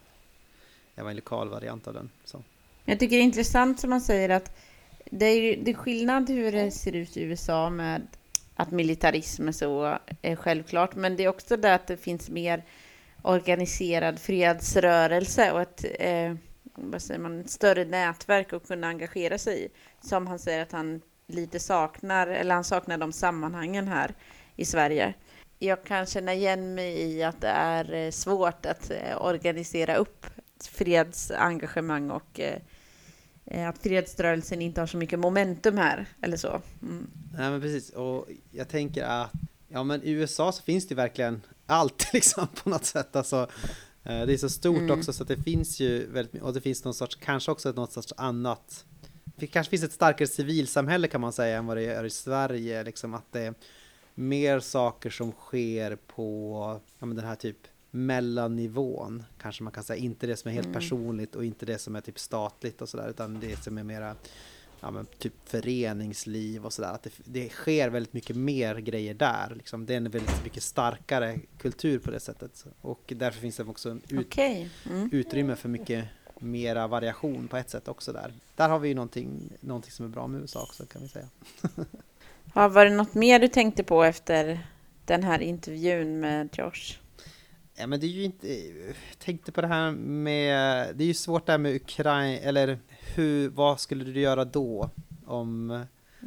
evangelikal variant av den. Så. Jag tycker det är intressant som man säger att det är, det är skillnad hur det ser ut i USA med att militarism är så är självklart, men det är också det att det finns mer organiserad fredsrörelse och ett, eh, vad säger man, ett större nätverk att kunna engagera sig i. Som han säger att han lite saknar, eller han saknar de sammanhangen här i Sverige. Jag kan känna igen mig i att det är eh, svårt att eh, organisera upp fredsengagemang och eh, att fredsrörelsen inte har så mycket momentum här, eller så. Mm. Nej men precis, och jag tänker att ja men i USA så finns det verkligen allt liksom på något sätt. Alltså, eh, det är så stort mm. också så att det finns ju väldigt mycket, och det finns någon sorts, kanske också något sorts annat, det kanske finns ett starkare civilsamhälle kan man säga än vad det är i Sverige, liksom att det är mer saker som sker på, ja men den här typ mellannivån, kanske man kan säga. Inte det som är helt mm. personligt och inte det som är typ statligt och sådär, utan det som är mera ja, men typ föreningsliv och sådär. Att det, det, sker väldigt mycket mer grejer där. Liksom. Det är en väldigt mycket starkare kultur på det sättet. Och därför finns det också ut, okay. mm. utrymme för mycket mera variation på ett sätt också där. Där har vi ju någonting, någonting som är bra med USA också kan vi säga. ja, var det något mer du tänkte på efter den här intervjun med Josh? Ja, men det är ju inte, jag tänkte på det här med, det är ju svårt det här med Ukraina, eller hur, vad skulle du göra då om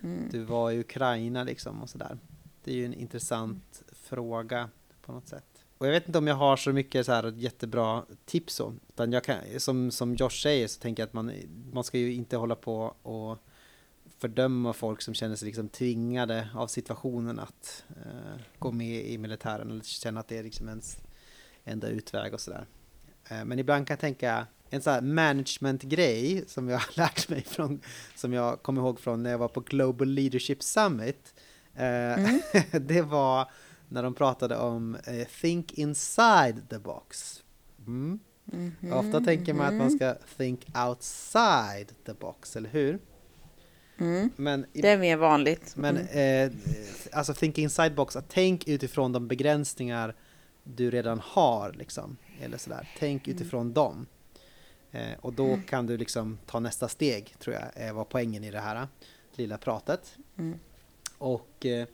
mm. du var i Ukraina liksom och sådär. Det är ju en intressant mm. fråga på något sätt. Och jag vet inte om jag har så mycket så här jättebra tips om, utan jag kan, som, som Josh säger så tänker jag att man, man ska ju inte hålla på och fördöma folk som känner sig liksom tvingade av situationen att uh, gå med i militären eller känna att det är liksom ens enda utväg och sådär. Eh, men ibland kan jag tänka en sån här management-grej som jag har lärt mig från, som jag kommer ihåg från när jag var på Global Leadership Summit. Eh, mm. det var när de pratade om eh, think inside the box. Mm. Mhm, Ofta tänker man att man mhm. ska think outside the box, eller hur? Mm. Men, Det är mer vanligt. men Mm. eh, alltså think inside box, att tänk utifrån de begränsningar du redan har liksom. Eller sådär, tänk Mm. utifrån dem. Eh, och då kan du liksom ta nästa steg, tror jag, var poängen i det här eh, lilla pratet. Mm. Och eh,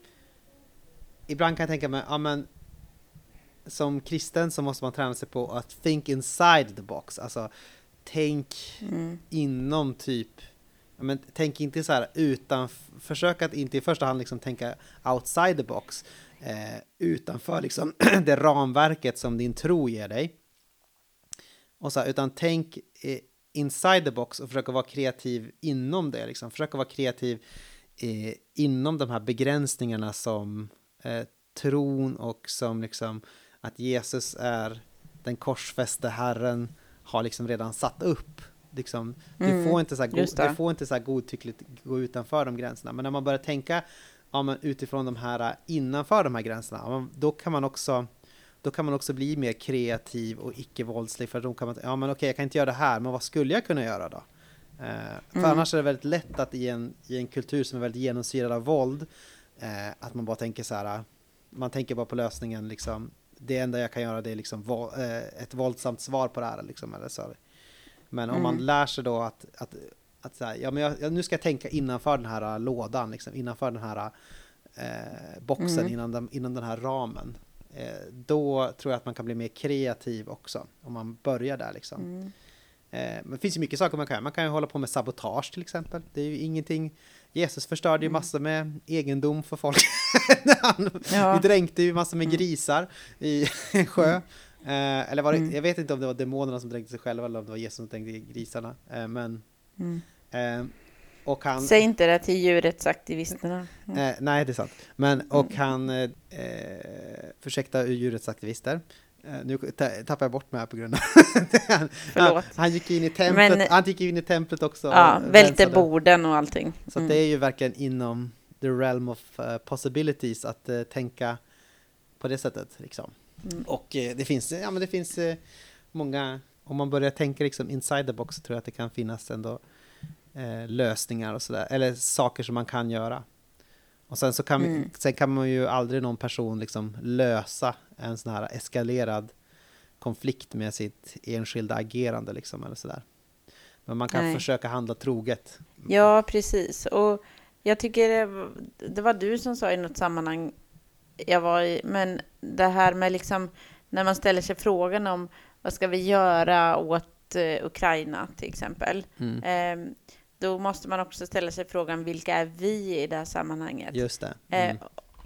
ibland kan jag tänka mig, ja men som kristen så måste man träna sig på att think inside the box, alltså tänk Mm. inom typ ja, men tänk inte så här utan, försök att inte i första hand liksom tänka outside the box eh, utanför liksom det ramverket som din tro ger dig. Och så här, utan tänk eh, inside the box och försöka vara kreativ inom det. Liksom. Försöka vara kreativ eh, inom de här begränsningarna som eh, tron och som liksom att Jesus är den korsfäste Herren har liksom redan satt upp. Liksom, du, Mm, får inte så här go- du får inte så godtyckligt gå utanför de gränserna. Men när man börjar tänka ja, men utifrån de här eh, innanför de här gränserna, då kan man också då kan man också bli mer kreativ och icke-våldslig för då kan man ja men okej jag kan inte göra det här, men vad skulle jag kunna göra då? Eh, för Mm. annars är det väldigt lätt att i en, i en kultur som är väldigt genomsyrad av våld, eh, att man bara tänker så här, man tänker bara på lösningen liksom, det enda jag kan göra det är liksom vå- eh, ett våldsamt svar på det här liksom, eller så. Men om man Mm. lär sig då att, att, att så här, ja, men jag, nu ska jag tänka innanför den här lådan, liksom, innanför den här eh, boxen, Mm. inom, den, inom den här ramen. Eh, då tror jag att man kan bli mer kreativ också, om man börjar där liksom. Mm. Eh, men det finns ju mycket saker man kan göra. Man kan ju hålla på med sabotage till exempel. Det är ju ingenting... Jesus förstörde ju Mm. massor med egendom för folk. Han Ja. Vi dränkte ju massor med Mm. grisar i en sjö. Eh, eller var det, Mm. jag vet inte om det var demonerna som dränkte sig själva eller om det var Jesus som dränkte grisarna. Eh, men... Mm. Eh, och han... Säg inte det till djurrättsaktivisterna. Mm. Eh, nej, det är sant. Men, och han, eh, ursäkta djurets aktivister, eh, nu ta- tappar jag bort mig här på grund av han, Förlåt. han gick in i templet, Men- han gick in i templet också. Ja, och välte borden och allting. Så Mm. det är ju verkligen inom the realm of eh, possibilities att eh, tänka på det sättet. Liksom. Mm. Och eh, det finns, ja, men det finns eh, många, om man börjar tänka liksom inside the box så tror jag att det kan finnas ändå eh, lösningar och sådär, eller saker som man kan göra. Och sen så kan, Mm. sen kan man ju aldrig någon person liksom lösa en sån här eskalerad konflikt med sitt enskilda agerande liksom, eller sådär. Men man kan Nej. försöka handla troget. Ja, precis. Och jag tycker det var, det var du som sa i något sammanhang jag var i, men det här med liksom när man ställer sig frågan om vad ska vi göra åt eh, Ukraina till exempel. Mm. Eh, då måste man också ställa sig frågan vilka är vi i det här sammanhanget? Just det. Mm. Eh,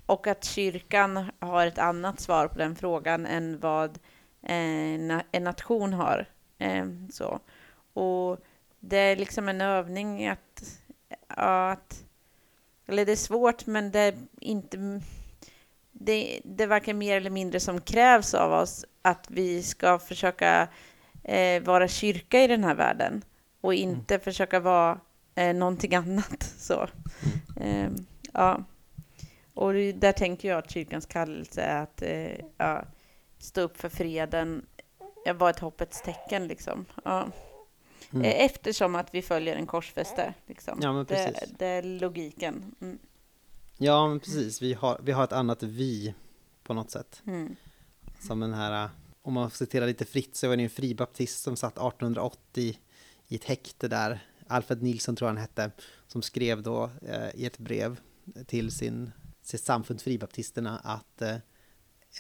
och att kyrkan har ett annat svar på den frågan än vad eh, na- en nation har. Eh, så. Och det är liksom en övning att, att... Eller det är svårt, men det är inte... Det, det är varken mer eller mindre som krävs av oss att vi ska försöka eh, vara kyrka i den här världen och inte försöka vara eh, någonting annat. Så. Eh, ja. Och där tänker jag att kyrkans kallelse är att eh, ja, stå upp för freden, ja, vara ett hoppets tecken liksom. Ja. Mm. Eh, Eftersom att vi följer en korsfäste. Liksom. Ja, det, det är logiken. Mm. Ja, men precis. Vi har, vi har ett annat vi på något sätt. Mm. Som den här, om man får citera lite fritt, så var det en fribaptist som satt 1880 i ett häkte där. Alfred Nilsson tror jag han hette, som skrev då eh, i ett brev till sin, sitt samfund Fribaptisterna att eh,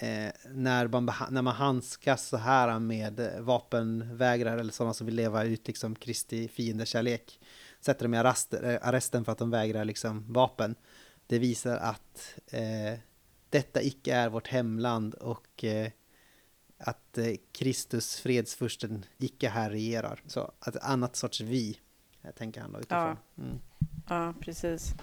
eh när, man, när man handskas så här med vapenvägrare eller sådana som vill leva ut liksom Kristi fiendekärlek, sätter dem i arrest, eh, arresten för att de vägrar liksom vapen. Det visar att eh, detta icke är vårt hemland och eh, att eh, Kristus, fredsfursten, icke här regerar. Så att ett annat sorts vi, tänker han då utifrån. Mm. Ja, precis.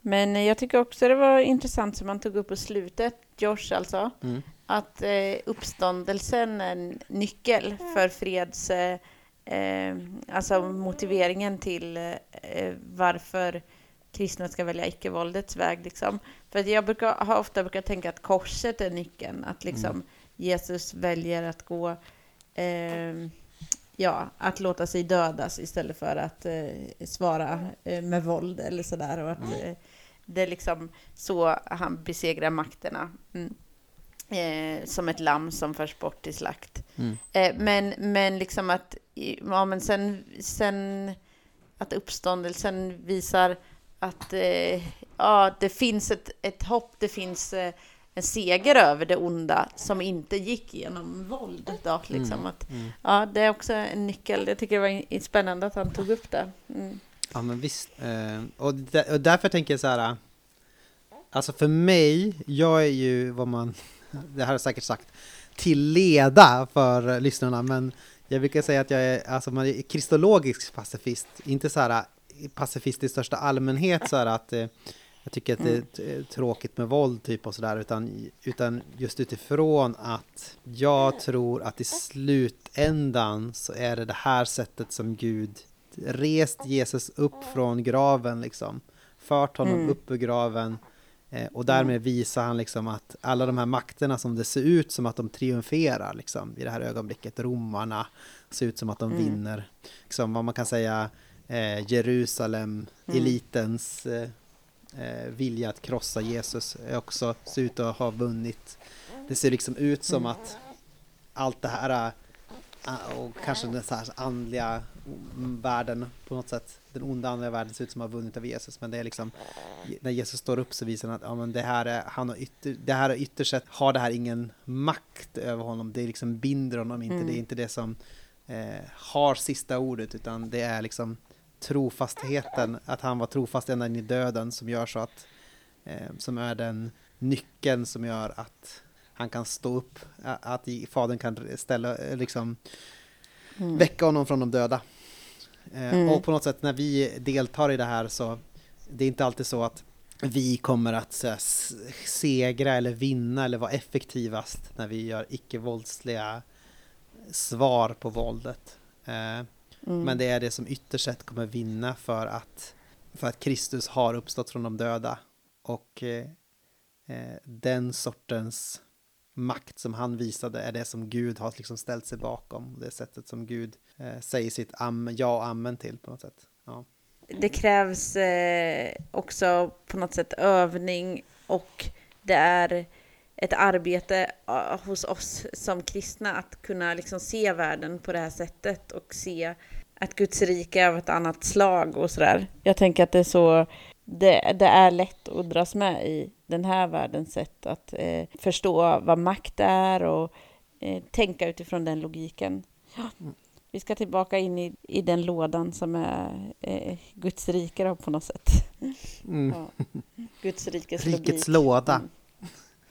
Men eh, jag tycker också det var intressant som man tog upp på slutet, Josh alltså, Mm. att eh, uppståndelsen är en nyckel för freds... Eh, eh, alltså motiveringen till eh, varför kristna ska välja icke-våldets väg. Liksom. För att jag brukar, har ofta brukat tänka att korset är nyckeln. Att liksom Jesus väljer att gå eh, ja, att låta sig dödas istället för att eh, svara eh, med våld eller sådär. Och att eh, det är liksom så han besegrar makterna. Mm. Eh, som ett lamm som förs bort till slakt. Mm. Eh, men, men liksom att, ja, men sen, sen att uppståndelsen visar att eh, ja, det finns ett, ett hopp, det finns en seger över det onda som inte gick genom våld. Då, liksom. Mm, Att, mm. Ja, det är också en nyckel. Jag tycker det var spännande att han tog upp det. Mm. Ja men visst. Eh, och, där, och därför tänker jag så här. Alltså för mig, jag är ju vad man, det här har jag säkert sagt, till leda för lyssnarna, men jag brukar säga att jag är, alltså man är kristologisk pacifist, inte så här pacifist i största allmänhet så här att eh, jag tycker att det är t- tråkigt med våld typ och sådär, utan, utan just utifrån att jag tror att i slutändan så är det det här sättet som Gud rest Jesus upp från graven liksom, fört honom Mm. upp ur graven eh, och därmed visar han liksom att alla de här makterna som det ser ut som att de triumferar liksom i det här ögonblicket, romarna ser ut som att de Mm. vinner, liksom vad man kan säga eh, Jerusalem, Mm. elitens eh, eh, vilja att krossa Jesus också ser ut att ha vunnit. Det ser liksom ut som att allt det här eh, och kanske den så här andliga världen på något sätt, den onda andliga världen ser ut som att ha vunnit av Jesus, men det är liksom när Jesus står upp så visar han att ja, men det här är, han har ytter, det här är ytterst sett, har det här ingen makt över honom, det liksom binder honom inte, Mm. det är inte det som eh, har sista ordet, utan det är liksom trofastheten, att han var trofast ända in i döden som gör så att, eh, som är den nyckeln som gör att han kan stå upp, att fadern kan ställa, eh, liksom Mm. väcka honom från de döda. Eh, Mm. Och på något sätt när vi deltar i det här så det är inte alltid så att vi kommer att så segra eller vinna eller vara effektivast när vi gör icke-våldsliga svar på våldet. Eh, Mm. Men det är det som ytterst sett kommer vinna för att, för att Kristus har uppstått från de döda. Och eh, eh, den sortens makt som han visade är det som Gud har liksom ställt sig bakom. Det sättet som Gud eh, säger sitt am, ja och amen till på något sätt. Ja. det krävs eh, också på något sätt övning och det är ett arbete hos oss som kristna att kunna liksom se världen på det här sättet och se att Guds rike är av ett annat slag och sådär. Jag tänker att det är så det, det är lätt att dras med i den här världens sätt att eh, förstå vad makt är och eh, tänka utifrån den logiken. Ja. Vi ska tillbaka in i, i den lådan som är eh, Guds rike då, på något sätt. Mm. Ja. Guds rikes logik. Rikets låda.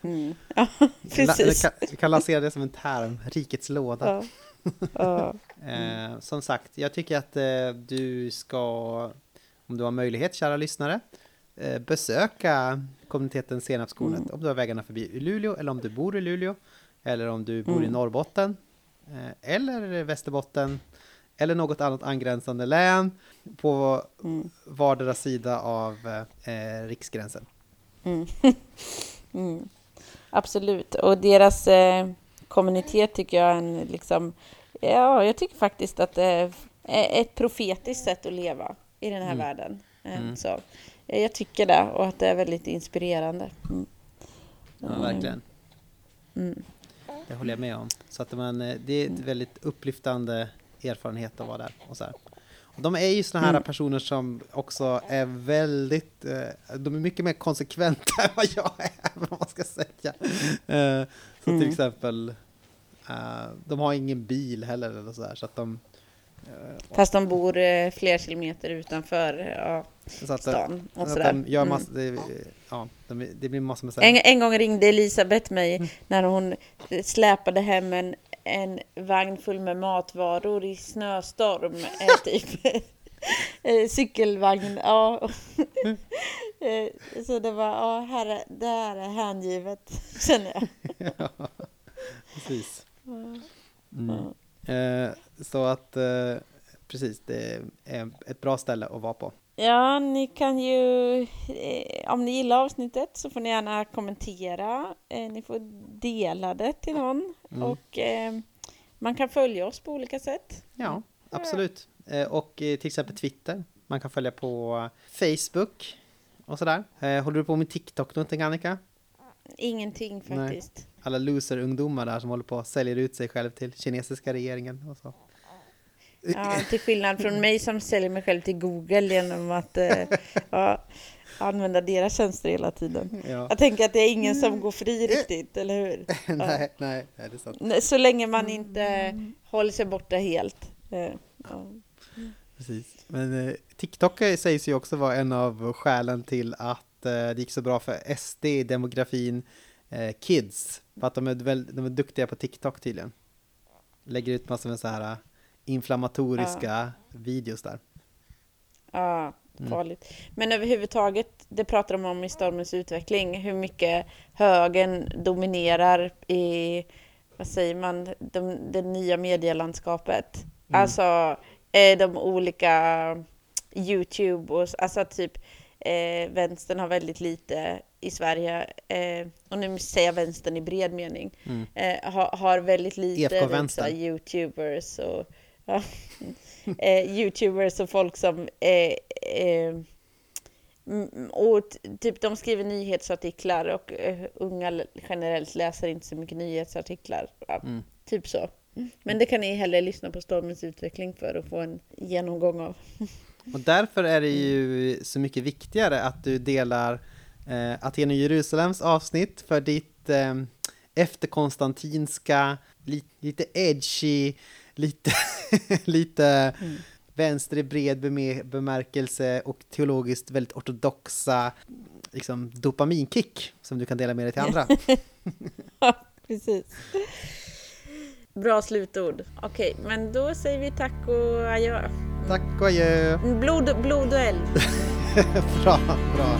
Mm. Ja, La- precis. kan, vi kan lansera det som en term, rikets låda. Ja. Ja. Eh, som sagt, jag tycker att eh, du ska, om du har möjlighet, kära lyssnare, eh, besöka kommuniteten Senapskornet Mm. om du har vägarna förbi Luleå eller om du bor i Luleå eller om du bor i Mm. Norrbotten eh, eller Västerbotten eller något annat angränsande län på Mm. vardera sida av eh, riksgränsen. Mm. Mm. Absolut. Och deras eh, kommunitet tycker jag är en liksom... Ja, jag tycker faktiskt att det är ett profetiskt sätt att leva i den här Mm. världen. Eh, Mm. Så, eh, jag tycker det och att det är väldigt inspirerande. Mm. Ja, verkligen. Mm. Det håller jag med om. Så att man, eh, det är ett väldigt upplyftande erfarenhet att vara där. Och så här. De är ju såna här Mm. personer som också är väldigt, de är mycket mer konsekventa än vad jag är, vad man ska säga. Så Mm. till exempel, eh, de har ingen bil heller eller så, här, så att de... eh, Fast de bor eh, fler kilometer utanför ja, så att, stan och så sådär. de gör Mm. det, ja, de, det blir massor med En, en gång ringde Elisabeth mig Mm. när hon släpade hem en, en vagn full med matvaror i snöstorm. typ. Cykelvagn, ja. Så det var, ja, här, är- det här är hängivet, känner jag. precis. Mm. Eh, så att, eh, precis, det är ett bra ställe att vara på. Ja, ni kan ju, eh, om ni gillar avsnittet så får ni gärna kommentera. Eh, ni får dela det till någon. Mm. Och eh, man kan följa oss på olika sätt. Ja, absolut. Eh, Och till exempel Twitter. Man kan följa på Facebook och sådär. Håller du på med TikTok någonting Annika? Ingenting Nej. faktiskt. Alla loser-ungdomar där som håller på och säljer ut sig själv till kinesiska regeringen och så. Ja, till skillnad från mig som säljer mig själv till Google genom att eh, ja, använda deras tjänster hela tiden. Ja. Jag tänker att det är ingen som går fri riktigt, eller hur? nej, nej, nej, det är sant. Nej, Så länge man inte håller sig borta helt. Eh, Ja. Precis. Men eh, TikTok sägs ju också vara en av skälen till att det gick så bra för SD i demografin eh, Kids. För att de är, väl, de är duktiga på TikTok tydligen. Lägger ut massor med så här eh, inflammatoriska videos där. Ja, farligt. Men överhuvudtaget, det pratar de om i stormens utveckling, hur mycket högern dominerar i, vad säger man, de, det nya medielandskapet. Alltså eh, de olika YouTube och alltså typ eh, vänstern har väldigt lite i Sverige, eh, och nu säger jag vänstern i bred mening, eh, har, har väldigt lite här Youtubers och ja, eh, Youtubers och folk som eh, eh, mm, och typ de skriver nyhetsartiklar och unga generellt läser inte så mycket nyhetsartiklar. Ja, Typ så. Men det kan ni hellre lyssna på Stormens utveckling för att få en genomgång av. Och därför är det ju så mycket viktigare att du delar eh, Aten och Jerusalems avsnitt för ditt eh, efterkonstantinska, li, lite edgy, lite, lite vänster i bred bemärkelse och teologiskt väldigt ortodoxa liksom, dopaminkick som du kan dela med dig till andra. Ja, precis. Bra slutord. Okej, okay, men då säger vi tack och adjö. Tack och adjö. Blod, blodduell. bra, bra.